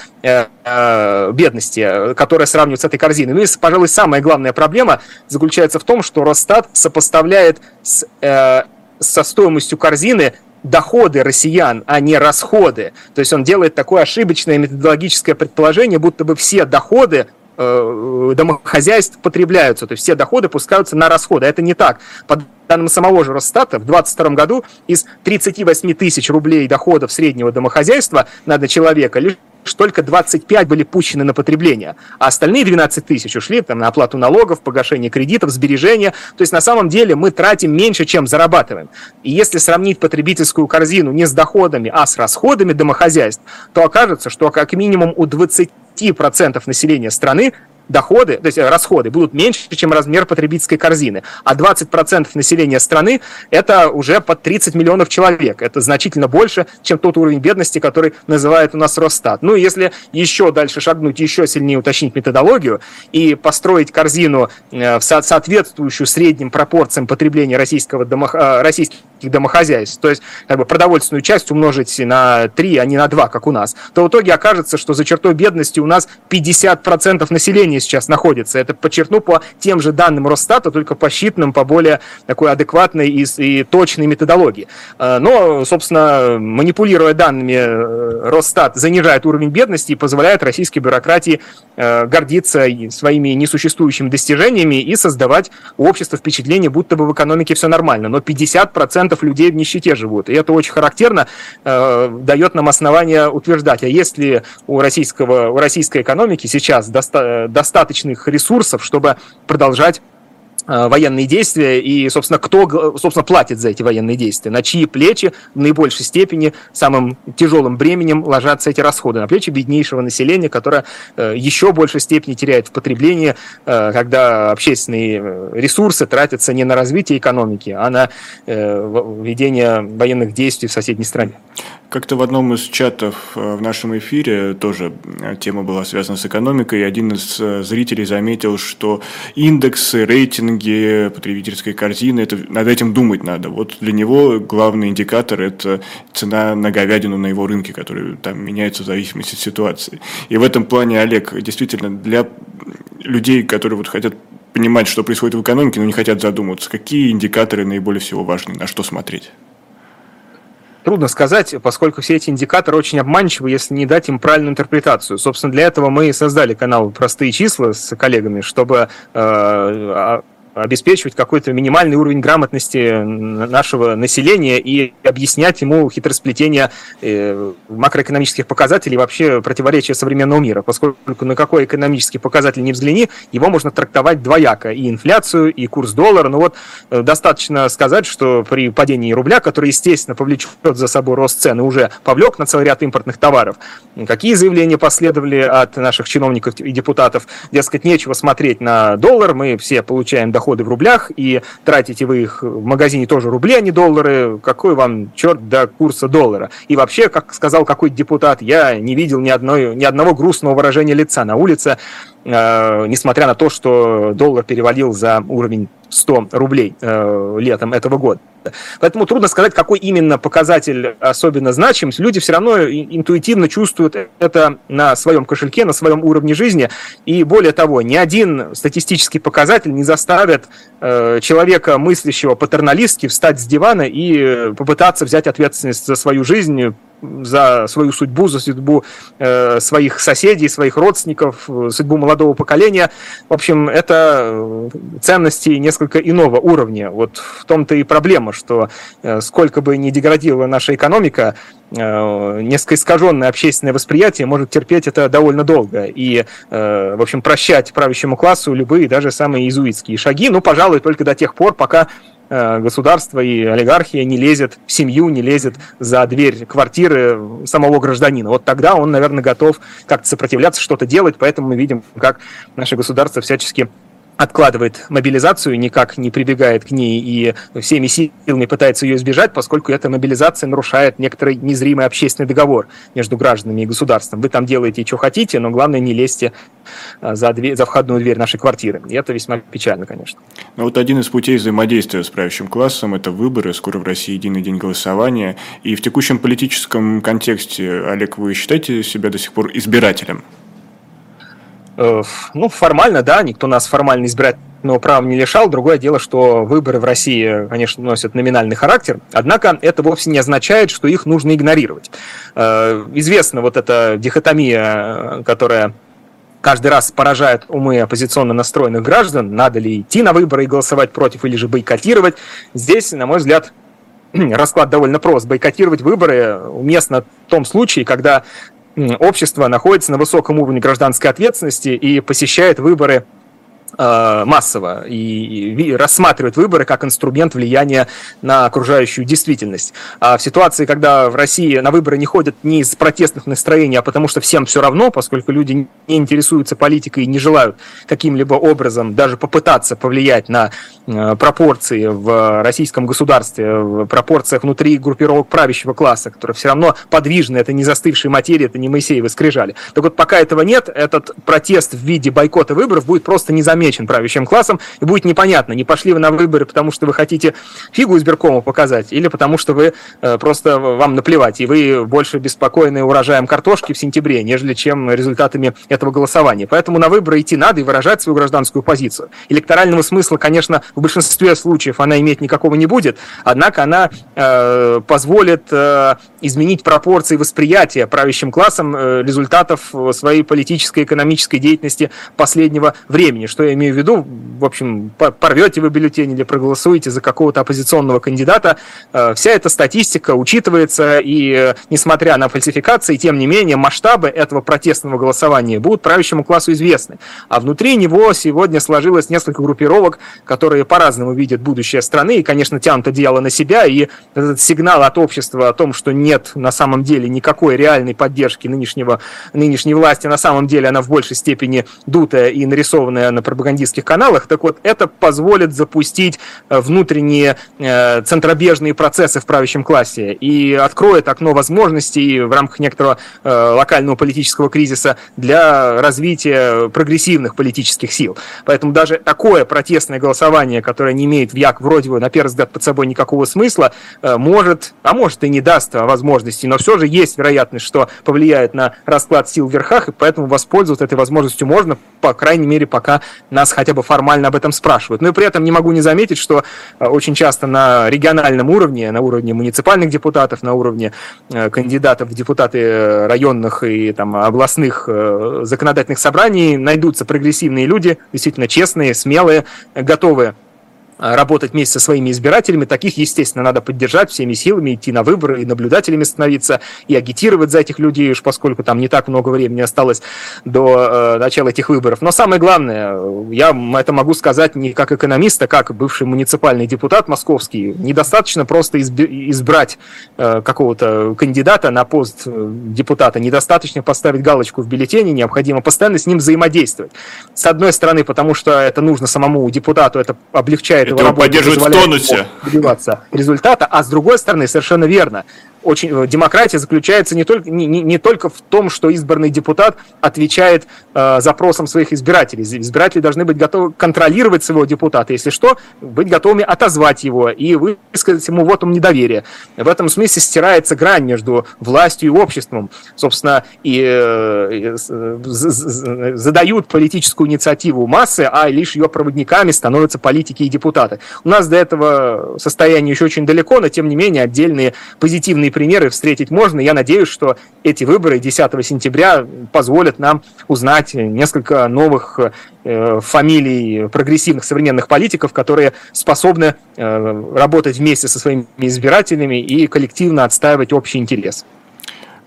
бедности, которая сравнивается с этой корзиной. Ну и, пожалуй, самая главная проблема заключается в том, что Росстат сопоставляет с, со стоимостью корзины доходы россиян, а не расходы. То есть он делает такое ошибочное методологическое предположение, будто бы все доходы домохозяйств потребляются, то есть все доходы пускаются на расходы. Это не так. По данным самого же Росстата, в 2022 году из 38 тысяч рублей доходов среднего домохозяйства на человека лишь только 25 были пущены на потребление, а остальные 12 тысяч ушли там, на оплату налогов, погашение кредитов, сбережения. То есть на самом деле мы тратим меньше, чем зарабатываем. И если сравнить потребительскую корзину не с доходами, а с расходами домохозяйств, то окажется, что как минимум у 20 10% населения страны доходы, то есть э, расходы будут меньше, чем размер потребительской корзины. А 20% населения страны – это уже под 30 миллионов человек. Это значительно больше, чем тот уровень бедности, который называет у нас Росстат. Ну, если еще дальше шагнуть, еще сильнее уточнить методологию и построить корзину э, в соответствующую средним пропорциям потребления российского домо, э, российских домохозяйств, то есть как бы продовольственную часть умножить на 3, а не на 2, как у нас, то в итоге окажется, что за чертой бедности у нас 50% населения сейчас находится. Это подчеркну по тем же данным Росстата, только посчитанным по более такой адекватной и, и точной методологии. Э, но, собственно, манипулируя данными, э, Росстат занижает уровень бедности и позволяет российской бюрократии э, гордиться своими несуществующими достижениями и создавать у общества впечатление, будто бы в экономике все нормально. Но 50% людей в нищете живут. И это очень характерно, дает нам основание утверждать, а если у, российского, у российской экономики сейчас доста- достаточных ресурсов, чтобы продолжать э, военные действия и, собственно, кто, собственно, платит за эти военные действия, на чьи плечи в наибольшей степени самым тяжелым бременем ложатся эти расходы, на плечи беднейшего населения, которое э, еще большей степени теряет в потреблении, э, когда общественные ресурсы тратятся не на развитие экономики, а на ведение военных действий в соседней стране. Как-то в одном из чатов э, в нашем эфире тоже э, тема была связана с экономикой, и один из э, зрителей заметил, что индексы, рейтинги потребительской корзины, это, над этим думать надо. Вот для него главный индикатор – это цена на говядину на его рынке, который там меняется в зависимости от ситуации. И в этом плане, Олег, действительно, для людей, которые вот хотят понимать, что происходит в экономике, но не хотят задумываться, какие индикаторы наиболее всего важны, на что смотреть? Трудно сказать, поскольку все эти индикаторы очень обманчивы, если не дать им правильную интерпретацию. Собственно, для этого мы и создали канал «Простые числа» с коллегами, чтобы э, обеспечивать какой-то минимальный уровень грамотности нашего населения и объяснять ему хитросплетение э, макроэкономических показателей и вообще противоречия современного мира, поскольку на какой экономический показатель не взгляни, его можно трактовать двояко, и инфляцию, и курс доллара. Ну вот э, достаточно сказать, что при падении рубля, который, естественно, повлечет за собой рост цены, уже повлек на целый ряд импортных товаров, какие заявления последовали от наших чиновников и депутатов, дескать, нечего смотреть на доллар, мы все получаем доход доходы в рублях, и тратите вы их в магазине тоже рубли, а не доллары, какой вам черт до курса доллара? И вообще, как сказал какой-то депутат, я не видел ни, одной, ни одного грустного выражения лица на улице, э, несмотря на то, что доллар перевалил за уровень 100 рублей э, летом этого года. Поэтому трудно сказать, какой именно показатель особенно значим. Люди все равно интуитивно чувствуют это на своем кошельке, на своем уровне жизни. И более того, ни один статистический показатель не заставит э, человека, мыслящего патерналистски, встать с дивана и попытаться взять ответственность за свою жизнь, за свою судьбу, за судьбу э, своих соседей, своих родственников, судьбу молодого поколения. В общем, это ценности несколько иного уровня. Вот в том-то и проблема, что э, сколько бы ни деградировала наша экономика, э, несколько искаженное общественное восприятие может терпеть это довольно долго. И, э, в общем, прощать правящему классу любые, даже самые иезуитские шаги, ну, пожалуй, только до тех пор, пока Э, государство и олигархия не лезет в семью, не лезет за дверь квартиры самого гражданина. Вот тогда он, наверное, готов как-то сопротивляться, что-то делать, поэтому мы видим, как наше государство всячески откладывает мобилизацию, никак не прибегает к ней и всеми силами пытается ее избежать, поскольку эта мобилизация нарушает некоторый незримый общественный договор между гражданами и государством. Вы там делаете, что хотите, но главное не лезьте а, за, дверь, за входную дверь нашей квартиры. И это весьма печально, конечно. Ну вот один из путей взаимодействия с правящим классом – это выборы. Скоро в России единый день голосования. И в текущем политическом контексте, Олег, вы считаете себя до сих пор избирателем? Э, ну, формально, да, никто нас формально избирательного права не лишал. Другое дело, что выборы в России, конечно, носят номинальный характер, однако это вовсе не означает, что их нужно игнорировать. Э, известна вот эта дихотомия, которая каждый раз поражает умы оппозиционно настроенных граждан, надо ли идти на выборы и голосовать против или же бойкотировать. Здесь, на мой взгляд, расклад довольно прост. Бойкотировать выборы уместно в том случае, когда общество находится на высоком уровне гражданской ответственности и посещает выборы Э, массово и рассматривает выборы как инструмент влияния на окружающую действительность. А в ситуации, когда в России на выборы не ходят не из протестных настроений, а потому что всем все равно, поскольку люди не интересуются политикой и не желают каким-либо образом даже попытаться повлиять на э, пропорции в российском государстве, в пропорциях внутри группировок правящего класса, которые все равно подвижны, это не застывшие материи, это не Моисеевы скрижали. Так вот, пока этого нет, этот протест в виде бойкота выборов будет просто незаметен замечен правящим классом, и будет непонятно, не пошли вы на выборы, потому что вы хотите фигу избиркому показать, или потому что вы э, просто вам наплевать, и вы больше беспокойны урожаем картошки в сентябре, нежели чем результатами этого голосования. Поэтому на выборы идти надо и выражать свою гражданскую позицию. Электорального смысла, конечно, в большинстве случаев она иметь никакого не будет, однако она э, позволит э, изменить пропорции восприятия правящим классом э, результатов своей политической и экономической деятельности последнего времени, что я имею в виду, в общем, порвете вы бюллетень или проголосуете за какого-то оппозиционного кандидата, э, вся эта статистика учитывается, и э, несмотря на фальсификации, тем не менее, масштабы этого протестного голосования будут правящему классу известны. А внутри него сегодня сложилось несколько группировок, которые по-разному видят будущее страны и, конечно, тянут одеяло на себя, и этот сигнал от общества о том, что нет на самом деле никакой реальной поддержки нынешнего, нынешней власти, на самом деле она в большей степени дутая и нарисованная на пропагандистских пропагандистских каналах. Так вот, это позволит запустить э, внутренние э, центробежные процессы в правящем классе и откроет окно возможностей в рамках некоторого э, локального политического кризиса для развития прогрессивных политических сил. Поэтому даже такое протестное голосование, которое не имеет в як вроде бы, на первый взгляд, под собой никакого смысла, может, а может и не даст возможности, но все же есть вероятность, что повлияет на расклад сил в верхах, и поэтому воспользоваться этой возможностью можно, по крайней мере, пока нас хотя бы формально об этом спрашивают. Но и при этом не могу не заметить, что э, очень часто на региональном уровне, на уровне муниципальных депутатов, на уровне э, кандидатов в депутаты э, районных и там, областных законодательных собраний найдутся прогрессивные люди, действительно честные, смелые, готовые работать вместе со своими избирателями. Таких, естественно, надо поддержать всеми силами, идти на выборы и наблюдателями становиться, и агитировать за этих людей, уж поскольку там не так много времени осталось до э, начала этих выборов. Но самое главное, я это могу сказать не как экономист, а как бывший муниципальный депутат московский. Недостаточно просто избрать э, какого-то кандидата на пост э, депутата, недостаточно поставить галочку в бюллетене, необходимо постоянно с ним взаимодействовать. С одной стороны, потому что это нужно самому депутату, это облегчает это его поддерживает в тонусе. Добиваться результата, а с другой стороны, совершенно верно, очень, э, демократия заключается не только, не, не, не только в том, что избранный депутат отвечает э, запросам своих избирателей. Избиратели должны быть готовы контролировать своего депутата, если что, быть готовыми отозвать его и высказать ему вотум недоверия. В этом смысле стирается грань между властью и обществом. Собственно, и э, э, задают политическую инициативу массы, а лишь ее проводниками становятся политики и депутаты. У нас до этого состояния еще очень далеко, но тем не менее отдельные позитивные примеры встретить можно. Я надеюсь, что эти выборы 10 сентября позволят нам узнать несколько новых э, фамилий прогрессивных современных политиков, которые способны э, работать вместе со своими избирателями и коллективно отстаивать общий интерес.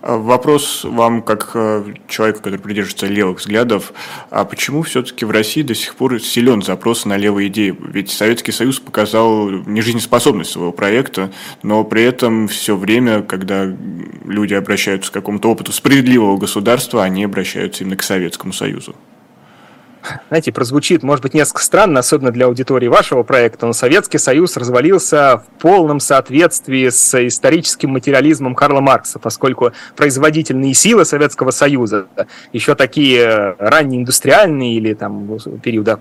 Вопрос вам, как э, человеку, который придерживается левых взглядов, а почему все-таки в России до сих пор силен запрос на левые идеи? Ведь Советский Союз показал нежизнеспособность своего проекта, но при этом все время, когда люди обращаются к какому-то опыту справедливого государства, они обращаются именно к Советскому Союзу знаете, прозвучит, может быть, несколько странно, особенно для аудитории вашего проекта, но Советский Союз развалился в полном соответствии с историческим материализмом Карла Маркса, поскольку производительные силы Советского Союза, еще такие ранние индустриальные или там периода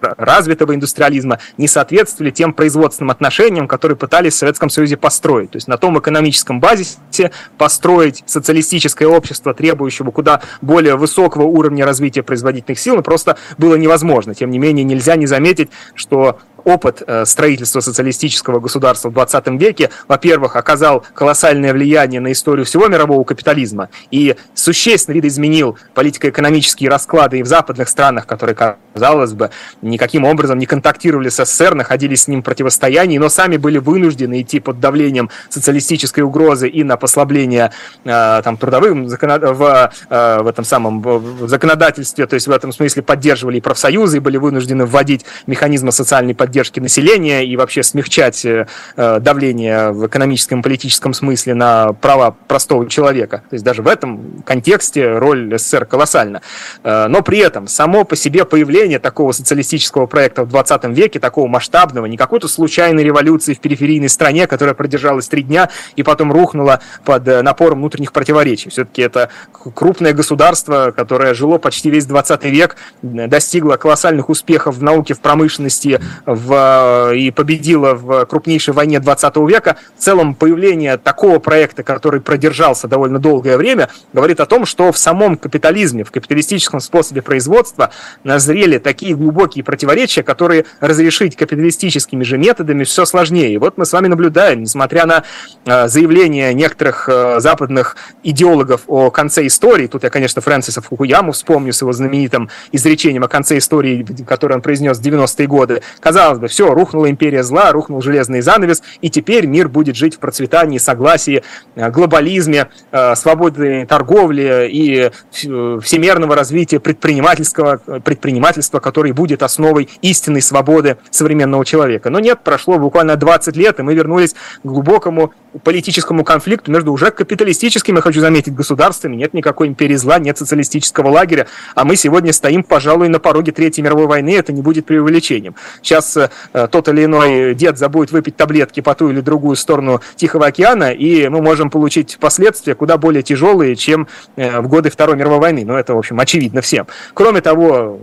развитого индустриализма, не соответствовали тем производственным отношениям, которые пытались в Советском Союзе построить. То есть на том экономическом базисе построить социалистическое общество, требующего куда более высокого уровня развития производительных сил, ну, просто было невозможно. Тем не менее, нельзя не заметить, что опыт э, строительства социалистического государства в 20 веке, во-первых, оказал колоссальное влияние на историю всего мирового капитализма и существенно видоизменил политико-экономические расклады и в западных странах, которые, казалось бы, никаким образом не контактировали с СССР, находились с ним в противостоянии, но сами были вынуждены идти под давлением социалистической угрозы и на послабление э, там, трудовым законод... в, э, в этом самом в законодательстве, то есть в этом смысле поддерживали и профсоюзы, и были вынуждены вводить механизмы социальной поддержки поддержки населения и вообще смягчать э, давление в экономическом и политическом смысле на права простого человека. То есть даже в этом контексте роль СССР колоссальна. Э, но при этом само по себе появление такого социалистического проекта в 20 веке, такого масштабного, не какой-то случайной революции в периферийной стране, которая продержалась три дня и потом рухнула под э, напором внутренних противоречий. Все-таки это крупное государство, которое жило почти весь 20 век, достигло колоссальных успехов в науке, в промышленности, в, и победила в крупнейшей войне 20 века, в целом появление такого проекта, который продержался довольно долгое время, говорит о том, что в самом капитализме, в капиталистическом способе производства назрели такие глубокие противоречия, которые разрешить капиталистическими же методами все сложнее. И вот мы с вами наблюдаем, несмотря на э, заявления некоторых э, западных идеологов о конце истории, тут я, конечно, Фрэнсиса Фукуяму вспомню с его знаменитым изречением о конце истории, которое он произнес в 90-е годы, казалось казалось бы, все, рухнула империя зла, рухнул железный занавес, и теперь мир будет жить в процветании, согласии, э, глобализме, э, свободной торговли и э, всемерного развития предпринимательского, предпринимательства, который будет основой истинной свободы современного человека. Но нет, прошло буквально 20 лет, и мы вернулись к глубокому политическому конфликту между уже капиталистическими, хочу заметить, государствами. Нет никакой империи зла, нет социалистического лагеря, а мы сегодня стоим, пожалуй, на пороге Третьей мировой войны, это не будет преувеличением. Сейчас э, тот или иной дед забудет выпить таблетки по ту или другую сторону Тихого океана, и мы можем получить последствия куда более тяжелые, чем э, в годы Второй мировой войны. Но это, в общем, очевидно всем. Кроме того,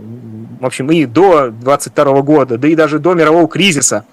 в общем, и до 22 года, да и даже до мирового кризиса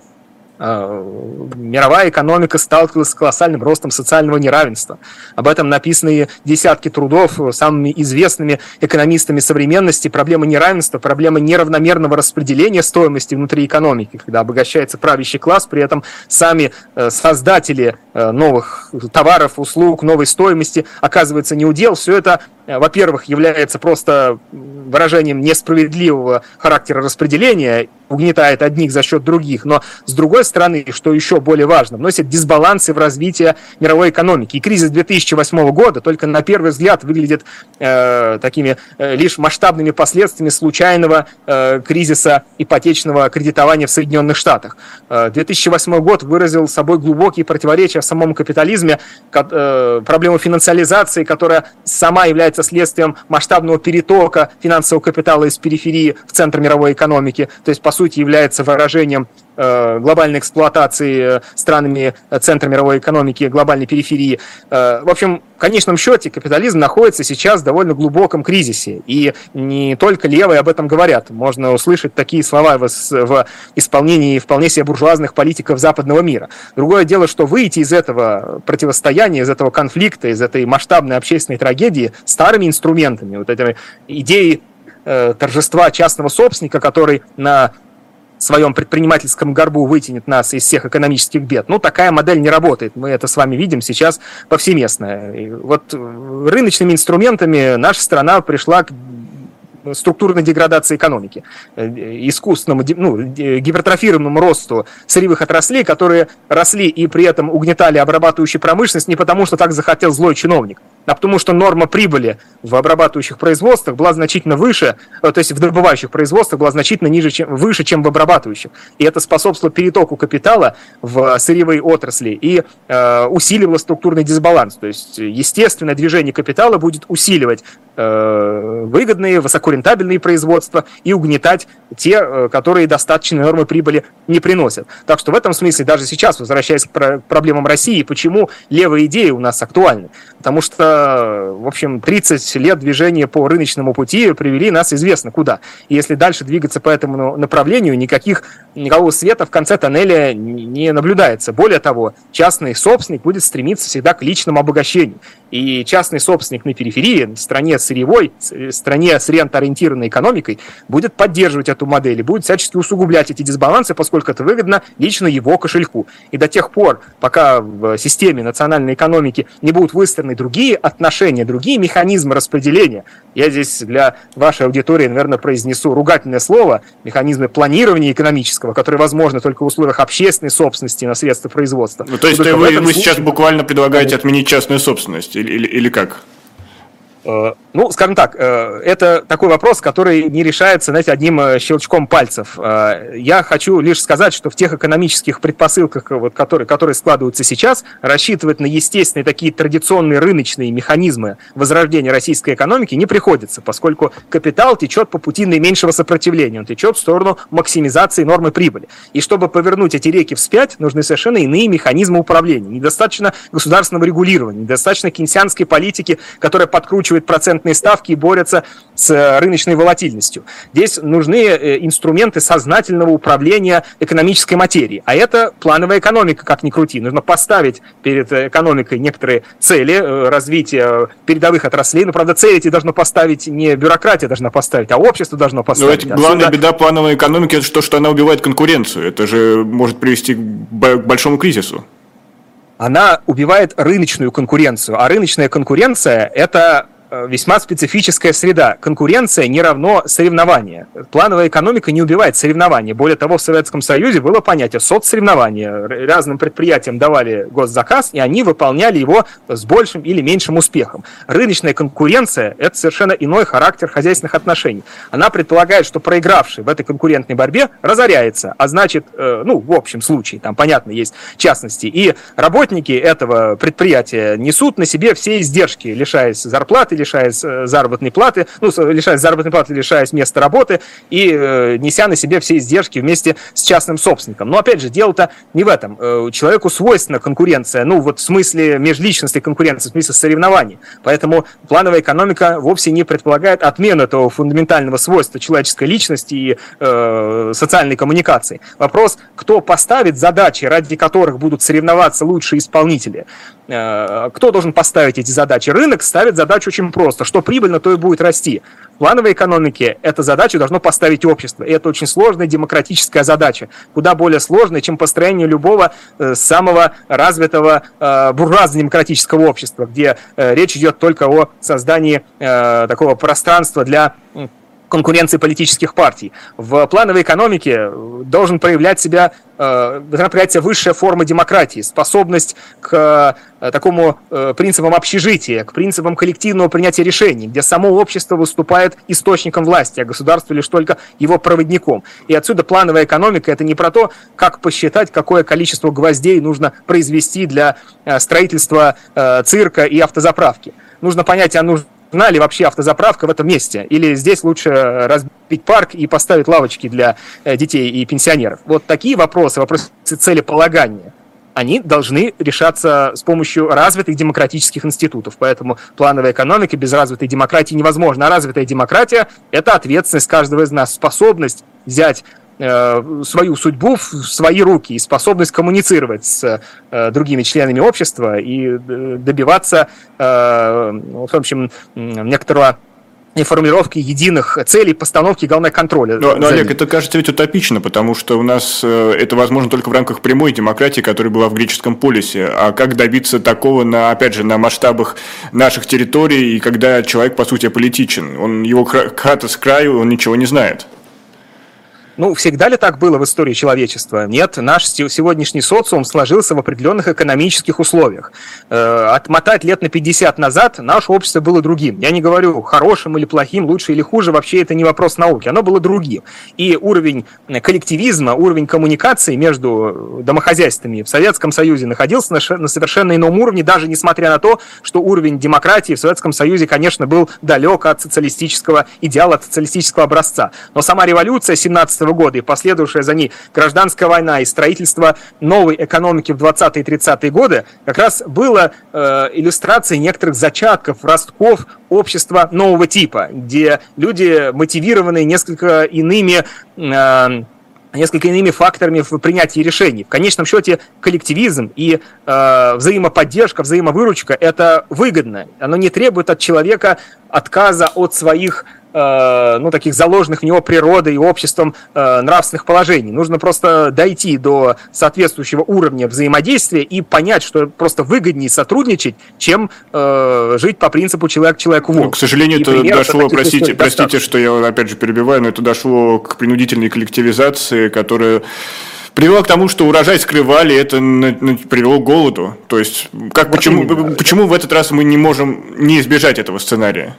мировая экономика сталкивалась с колоссальным ростом социального неравенства. Об этом написаны десятки трудов самыми известными экономистами современности. Проблема неравенства, проблема неравномерного распределения стоимости внутри экономики, когда обогащается правящий класс, при этом сами э, создатели э, новых товаров, услуг, новой стоимости оказывается не удел. Все это во-первых, является просто выражением несправедливого характера распределения угнетает одних за счет других, но с другой стороны, что еще более важно, вносит дисбалансы в развитие мировой экономики. И кризис 2008 года только на первый взгляд выглядит э, такими э, лишь масштабными последствиями случайного э, кризиса ипотечного кредитования в Соединенных Штатах. Э, 2008 год выразил собой глубокие противоречия в самом капитализме, э, проблему финансиализации, которая сама является следствием масштабного перетока финансового капитала из периферии в центр мировой экономики, то есть, по сути, является выражением э, глобальной эксплуатации э, странами центра мировой экономики, глобальной периферии. В общем, в конечном счете капитализм находится сейчас в довольно глубоком кризисе. И не только левые об этом говорят. Можно услышать такие слова в, в исполнении вполне себе буржуазных политиков западного мира. Другое дело, что выйти из этого противостояния, из этого конфликта, из этой масштабной общественной трагедии старыми инструментами, вот этими идеей э, торжества частного собственника, который на своем предпринимательском горбу вытянет нас из всех экономических бед. Ну, такая модель не работает. Мы это с вами видим сейчас повсеместно. И вот рыночными инструментами наша страна пришла к структурной деградации экономики, э, искусственному, ну, гипертрофированному росту сырьевых отраслей, которые росли и при этом угнетали обрабатывающую промышленность не потому, что так захотел злой чиновник, а потому что норма прибыли в обрабатывающих производствах была значительно выше, э, то есть в добывающих производствах была значительно ниже, чем, выше, чем в обрабатывающих. И это способствовало перетоку капитала в сырьевые отрасли и э, усиливало структурный дисбаланс. То есть естественное движение капитала будет усиливать э, выгодные, высокорентабельные производства и угнетать те, э, которые достаточно нормы прибыли не приносят. Так что в этом смысле даже сейчас, возвращаясь к проблемам России, почему левые идеи у нас актуальны? Потому что в общем, 30 лет движения по рыночному пути привели нас известно куда. И если дальше двигаться по этому направлению, никаких, никакого света в конце тоннеля не наблюдается. Более того, частный собственник будет стремиться всегда к личному обогащению. И частный собственник на периферии, в стране сырьевой, в стране с рентоориентированной экономикой, будет поддерживать эту модель и будет всячески усугублять эти дисбалансы, поскольку это выгодно лично его кошельку. И до тех пор, пока в системе национальной экономики не будут выстроены другие отношения, другие механизмы распределения, я здесь для вашей аудитории, наверное, произнесу ругательное слово, механизмы планирования экономического, которые возможны только в условиях общественной собственности на средства производства. Ну, то есть вы, вы случае... сейчас буквально предлагаете отменить частную собственность? или, или, или как? Э, ну, скажем так, э, это такой вопрос, который не решается, знаете, одним э, щелчком пальцев. Я хочу лишь сказать, что в тех экономических предпосылках, вот, которые, которые складываются сейчас, рассчитывать на естественные такие традиционные рыночные механизмы возрождения российской экономики не приходится, поскольку капитал течет по пути наименьшего сопротивления, он течет в сторону максимизации нормы прибыли. И чтобы повернуть эти реки вспять, нужны совершенно иные механизмы управления. Недостаточно государственного регулирования, недостаточно кейнсианской политики, которая подкручивает увеличивает процентные ставки и борются с э, рыночной волатильностью. Здесь нужны э, инструменты сознательного управления экономической материей. А это плановая экономика, как ни крути. Нужно поставить перед экономикой некоторые цели э, развития передовых отраслей. Но, правда, цели эти должно поставить не бюрократия должна поставить, а общество должно поставить. Но ведь главная Отсюда... беда плановой экономики – это то, что она убивает конкуренцию. Это же может привести к большому кризису она убивает рыночную конкуренцию. А рыночная конкуренция – это Э, весьма специфическая среда. Конкуренция не равно соревнование. Плановая экономика не убивает соревнования. Более того, в Советском Союзе было понятие соцсоревнования. Разным предприятиям давали госзаказ, и они выполняли его с большим или меньшим успехом. Рыночная конкуренция – это совершенно иной характер хозяйственных отношений. Она предполагает, что проигравший в этой конкурентной борьбе разоряется, а значит, э, ну, в общем случае, там, понятно, есть частности, и работники этого предприятия несут на себе все издержки, лишаясь зарплаты, лишаясь э, заработной платы, ну, лишаясь заработной платы, лишаясь места работы и э, неся на себе все издержки вместе с частным собственником. Но, опять же, дело-то не в этом. Э, человеку свойственна конкуренция, ну, вот в смысле межличностной конкуренции, в смысле соревнований. Поэтому плановая экономика вовсе не предполагает отмену этого фундаментального свойства человеческой личности и э, социальной коммуникации. Вопрос, кто поставит задачи, ради которых будут соревноваться лучшие исполнители. Э, кто должен поставить эти задачи? Рынок ставит задачу очень просто. Что прибыльно, то и будет расти. В плановой экономике эту задачу должно поставить общество. И это очень сложная демократическая задача. Куда более сложная, чем построение любого э, самого развитого э, буржуазно-демократического общества, где речь идет только о создании такого пространства для конкуренции политических партий. В плановой экономике должен проявлять себя, э, проявлять себя высшая форма демократии, способность к э, такому э, принципам общежития, к принципам коллективного принятия решений, где само общество выступает источником власти, а государство лишь только его проводником. И отсюда плановая экономика – это не про то, как посчитать, какое количество гвоздей нужно произвести для строительства цирка и автозаправки. Нужно понять, а нужно нужна ли вообще автозаправка в этом месте? Или здесь лучше разбить парк и поставить лавочки для э, детей и пенсионеров? Вот такие вопросы, вопросы целеполагания, они должны решаться с помощью развитых демократических институтов. Поэтому плановая экономика без развитой демократии невозможна. А развитая демократия – это ответственность каждого из нас, способность взять Э, свою судьбу в свои руки и способность коммуницировать с э, другими членами общества и э, добиваться, в общем, некоторого формулировки единых целей, постановки главного контроля. Но, но Олег, это кажется ведь утопично, потому что у нас это возможно только в рамках прямой демократии, которая была в греческом полисе. А как добиться такого, на, опять же, на масштабах наших территорий, и когда человек, по сути, политичен? Он, его хата с краю, он ничего не знает. Ну, всегда ли так было в истории человечества? Нет, наш сегодняшний социум сложился в определенных экономических условиях. Э, отмотать лет на 50 назад наше общество было другим. Я не говорю хорошим или плохим, лучше или хуже, вообще это не вопрос науки. Оно было другим. И уровень коллективизма, уровень коммуникации между домохозяйствами в Советском Союзе находился на совершенно ином уровне, даже несмотря на то, что уровень демократии в Советском Союзе, конечно, был далек от социалистического идеала, от социалистического образца. Но сама революция 17 года и последовавшая за ней гражданская война и строительство новой экономики в 20-е и 30-е годы как раз было э, иллюстрацией некоторых зачатков, ростков общества нового типа, где люди мотивированы несколько иными э, несколько иными факторами в принятии решений. В конечном счете коллективизм и э, взаимоподдержка, взаимовыручка – это выгодно. Оно не требует от человека отказа от своих ну, таких заложенных в него природой и обществом э, нравственных положений. Нужно просто дойти до соответствующего уровня взаимодействия и понять, что просто выгоднее сотрудничать, чем э, жить по принципу человек человеку ну, К сожалению, и это дошло, простите, простите, что я опять же перебиваю, но это дошло к принудительной коллективизации, которая привело к тому, что урожай скрывали, это привело к голоду. То есть, как, почему, почему в этот раз мы не можем не избежать этого сценария?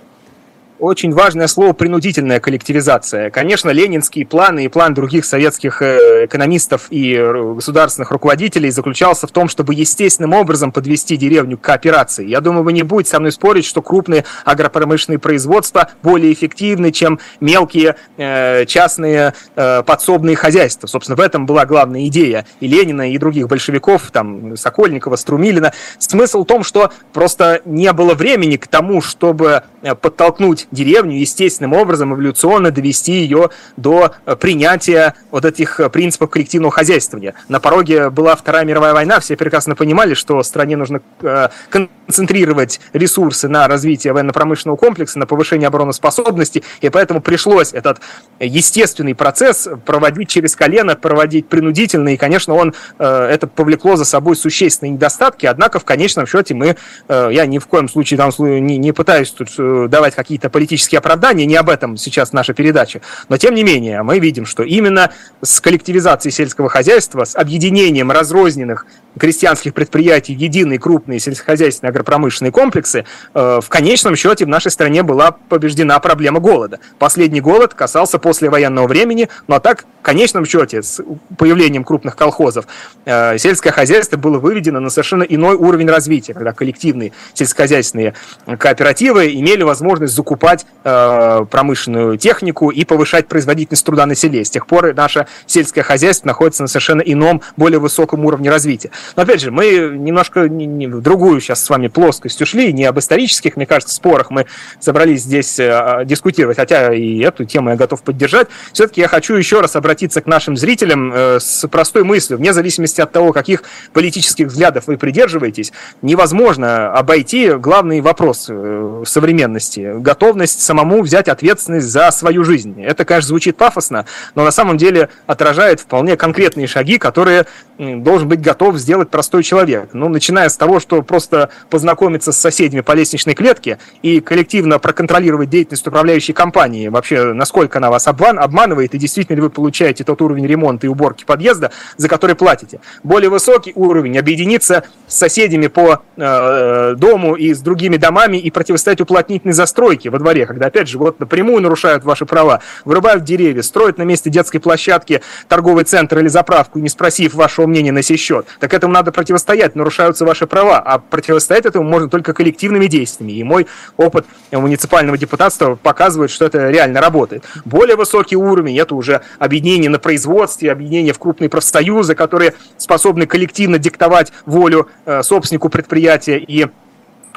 Очень важное слово принудительная коллективизация. Конечно, ленинские планы и план других советских э, экономистов и государственных руководителей заключался в том, чтобы естественным образом подвести деревню к кооперации. Я думаю, вы не будете со мной спорить, что крупные агропромышленные производства более эффективны, чем мелкие э, частные э, подсобные хозяйства. Собственно, в этом была главная идея и Ленина, и других большевиков, там, Сокольникова, Струмилина. Смысл в том, что просто не было времени к тому, чтобы подтолкнуть деревню естественным образом эволюционно довести ее до э, принятия вот этих э, принципов коллективного хозяйствования. На пороге была Вторая мировая война, все прекрасно понимали, что стране нужно э, концентрировать ресурсы на развитие военно-промышленного комплекса, на повышение обороноспособности, и поэтому пришлось этот естественный процесс проводить через колено, проводить принудительно, и, конечно, он это повлекло за собой существенные недостатки, однако в конечном счете мы, я ни в коем случае там не, не пытаюсь тут давать какие-то политические оправдания, не об этом сейчас наша передача. Но тем не менее, мы видим, что именно с коллективизацией сельского хозяйства, с объединением разрозненных крестьянских предприятий в единые крупные сельскохозяйственные агропромышленные комплексы, э, в конечном счете в нашей стране была побеждена проблема голода. Последний голод касался послевоенного времени, но ну, а так, в конечном счете, с появлением крупных колхозов, э, сельское хозяйство было выведено на совершенно иной уровень развития, когда коллективные сельскохозяйственные кооперативы имели возможность закупать э, промышленную технику и повышать производительность труда населения. С тех пор наше сельское хозяйство находится на совершенно ином, более высоком уровне развития. Но опять же, мы немножко не, не в другую сейчас с вами плоскость ушли, не об исторических, мне кажется, спорах мы собрались здесь э, дискутировать, хотя и эту тему я готов поддержать. Все-таки я хочу еще раз обратиться к нашим зрителям э, с простой мыслью. Вне зависимости от того, каких политических взглядов вы придерживаетесь, невозможно обойти главный вопрос э, современности – готовность самому взять ответственность за свою жизнь. Это, конечно, звучит пафосно, но на самом деле отражает вполне конкретные шаги, которые должен быть готов сделать простой человек. Ну, начиная с того, что просто познакомиться с соседями по лестничной клетке и коллективно проконтролировать деятельность управляющей компании, вообще, насколько она вас обман, обманывает, и действительно ли вы получаете тот уровень ремонта и уборки подъезда, за который платите. Более высокий уровень объединиться с соседями по э, дому и с другими домами и противостоять уплотнительной застройке во дворе, когда, опять же, вот напрямую нарушают ваши права, вырубают деревья, строят на месте детской площадки торговый центр или заправку, не спросив вашего мнения на сей счет. Так этому надо противостоять, нарушаются ваши права, а противостоять этому можно только коллективными действиями. И мой опыт муниципального депутатства показывает, что это реально работает. Более высокий уровень – это уже объединение на производстве, объединение в крупные профсоюзы, которые способны коллективно диктовать волю э, собственнику предприятия и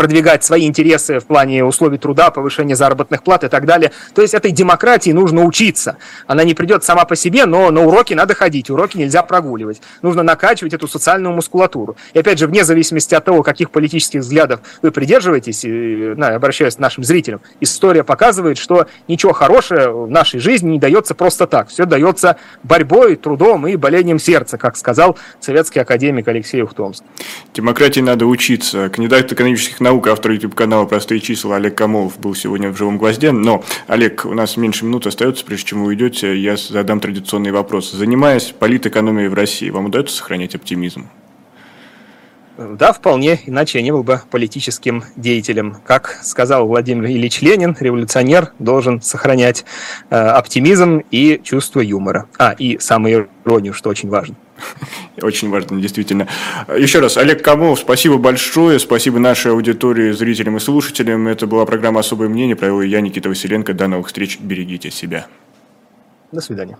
продвигать свои интересы в плане условий труда, повышения заработных плат и так далее. То есть этой демократии нужно учиться. Она не придет сама по себе, но на уроки надо ходить, уроки нельзя прогуливать. Нужно накачивать эту социальную мускулатуру. И опять же, вне зависимости от того, каких политических взглядов вы придерживаетесь, и, на, обращаюсь к нашим зрителям, история показывает, что ничего хорошего в нашей жизни не дается просто так. Все дается борьбой, трудом и болением сердца, как сказал советский академик Алексей Ухтомский. Демократии надо учиться. Кандидат экономических наук, автор YouTube-канала «Простые числа» Олег Камолов был сегодня в «Живом гвозде». Но, Олег, у нас меньше минут остается, прежде чем вы уйдете, я задам традиционный вопрос. Занимаясь политэкономией в России, вам удается сохранять оптимизм? Да, вполне, иначе я не был бы политическим деятелем. Как сказал Владимир Ильич Ленин, революционер должен сохранять э, оптимизм и чувство юмора. А, и самую иронию, что очень важно. Очень важно, действительно. Еще раз, Олег Камов, спасибо большое. Спасибо нашей аудитории, зрителям и слушателям. Это была программа «Особое мнение». Провел я, Никита Василенко. До новых встреч. Берегите себя. До свидания.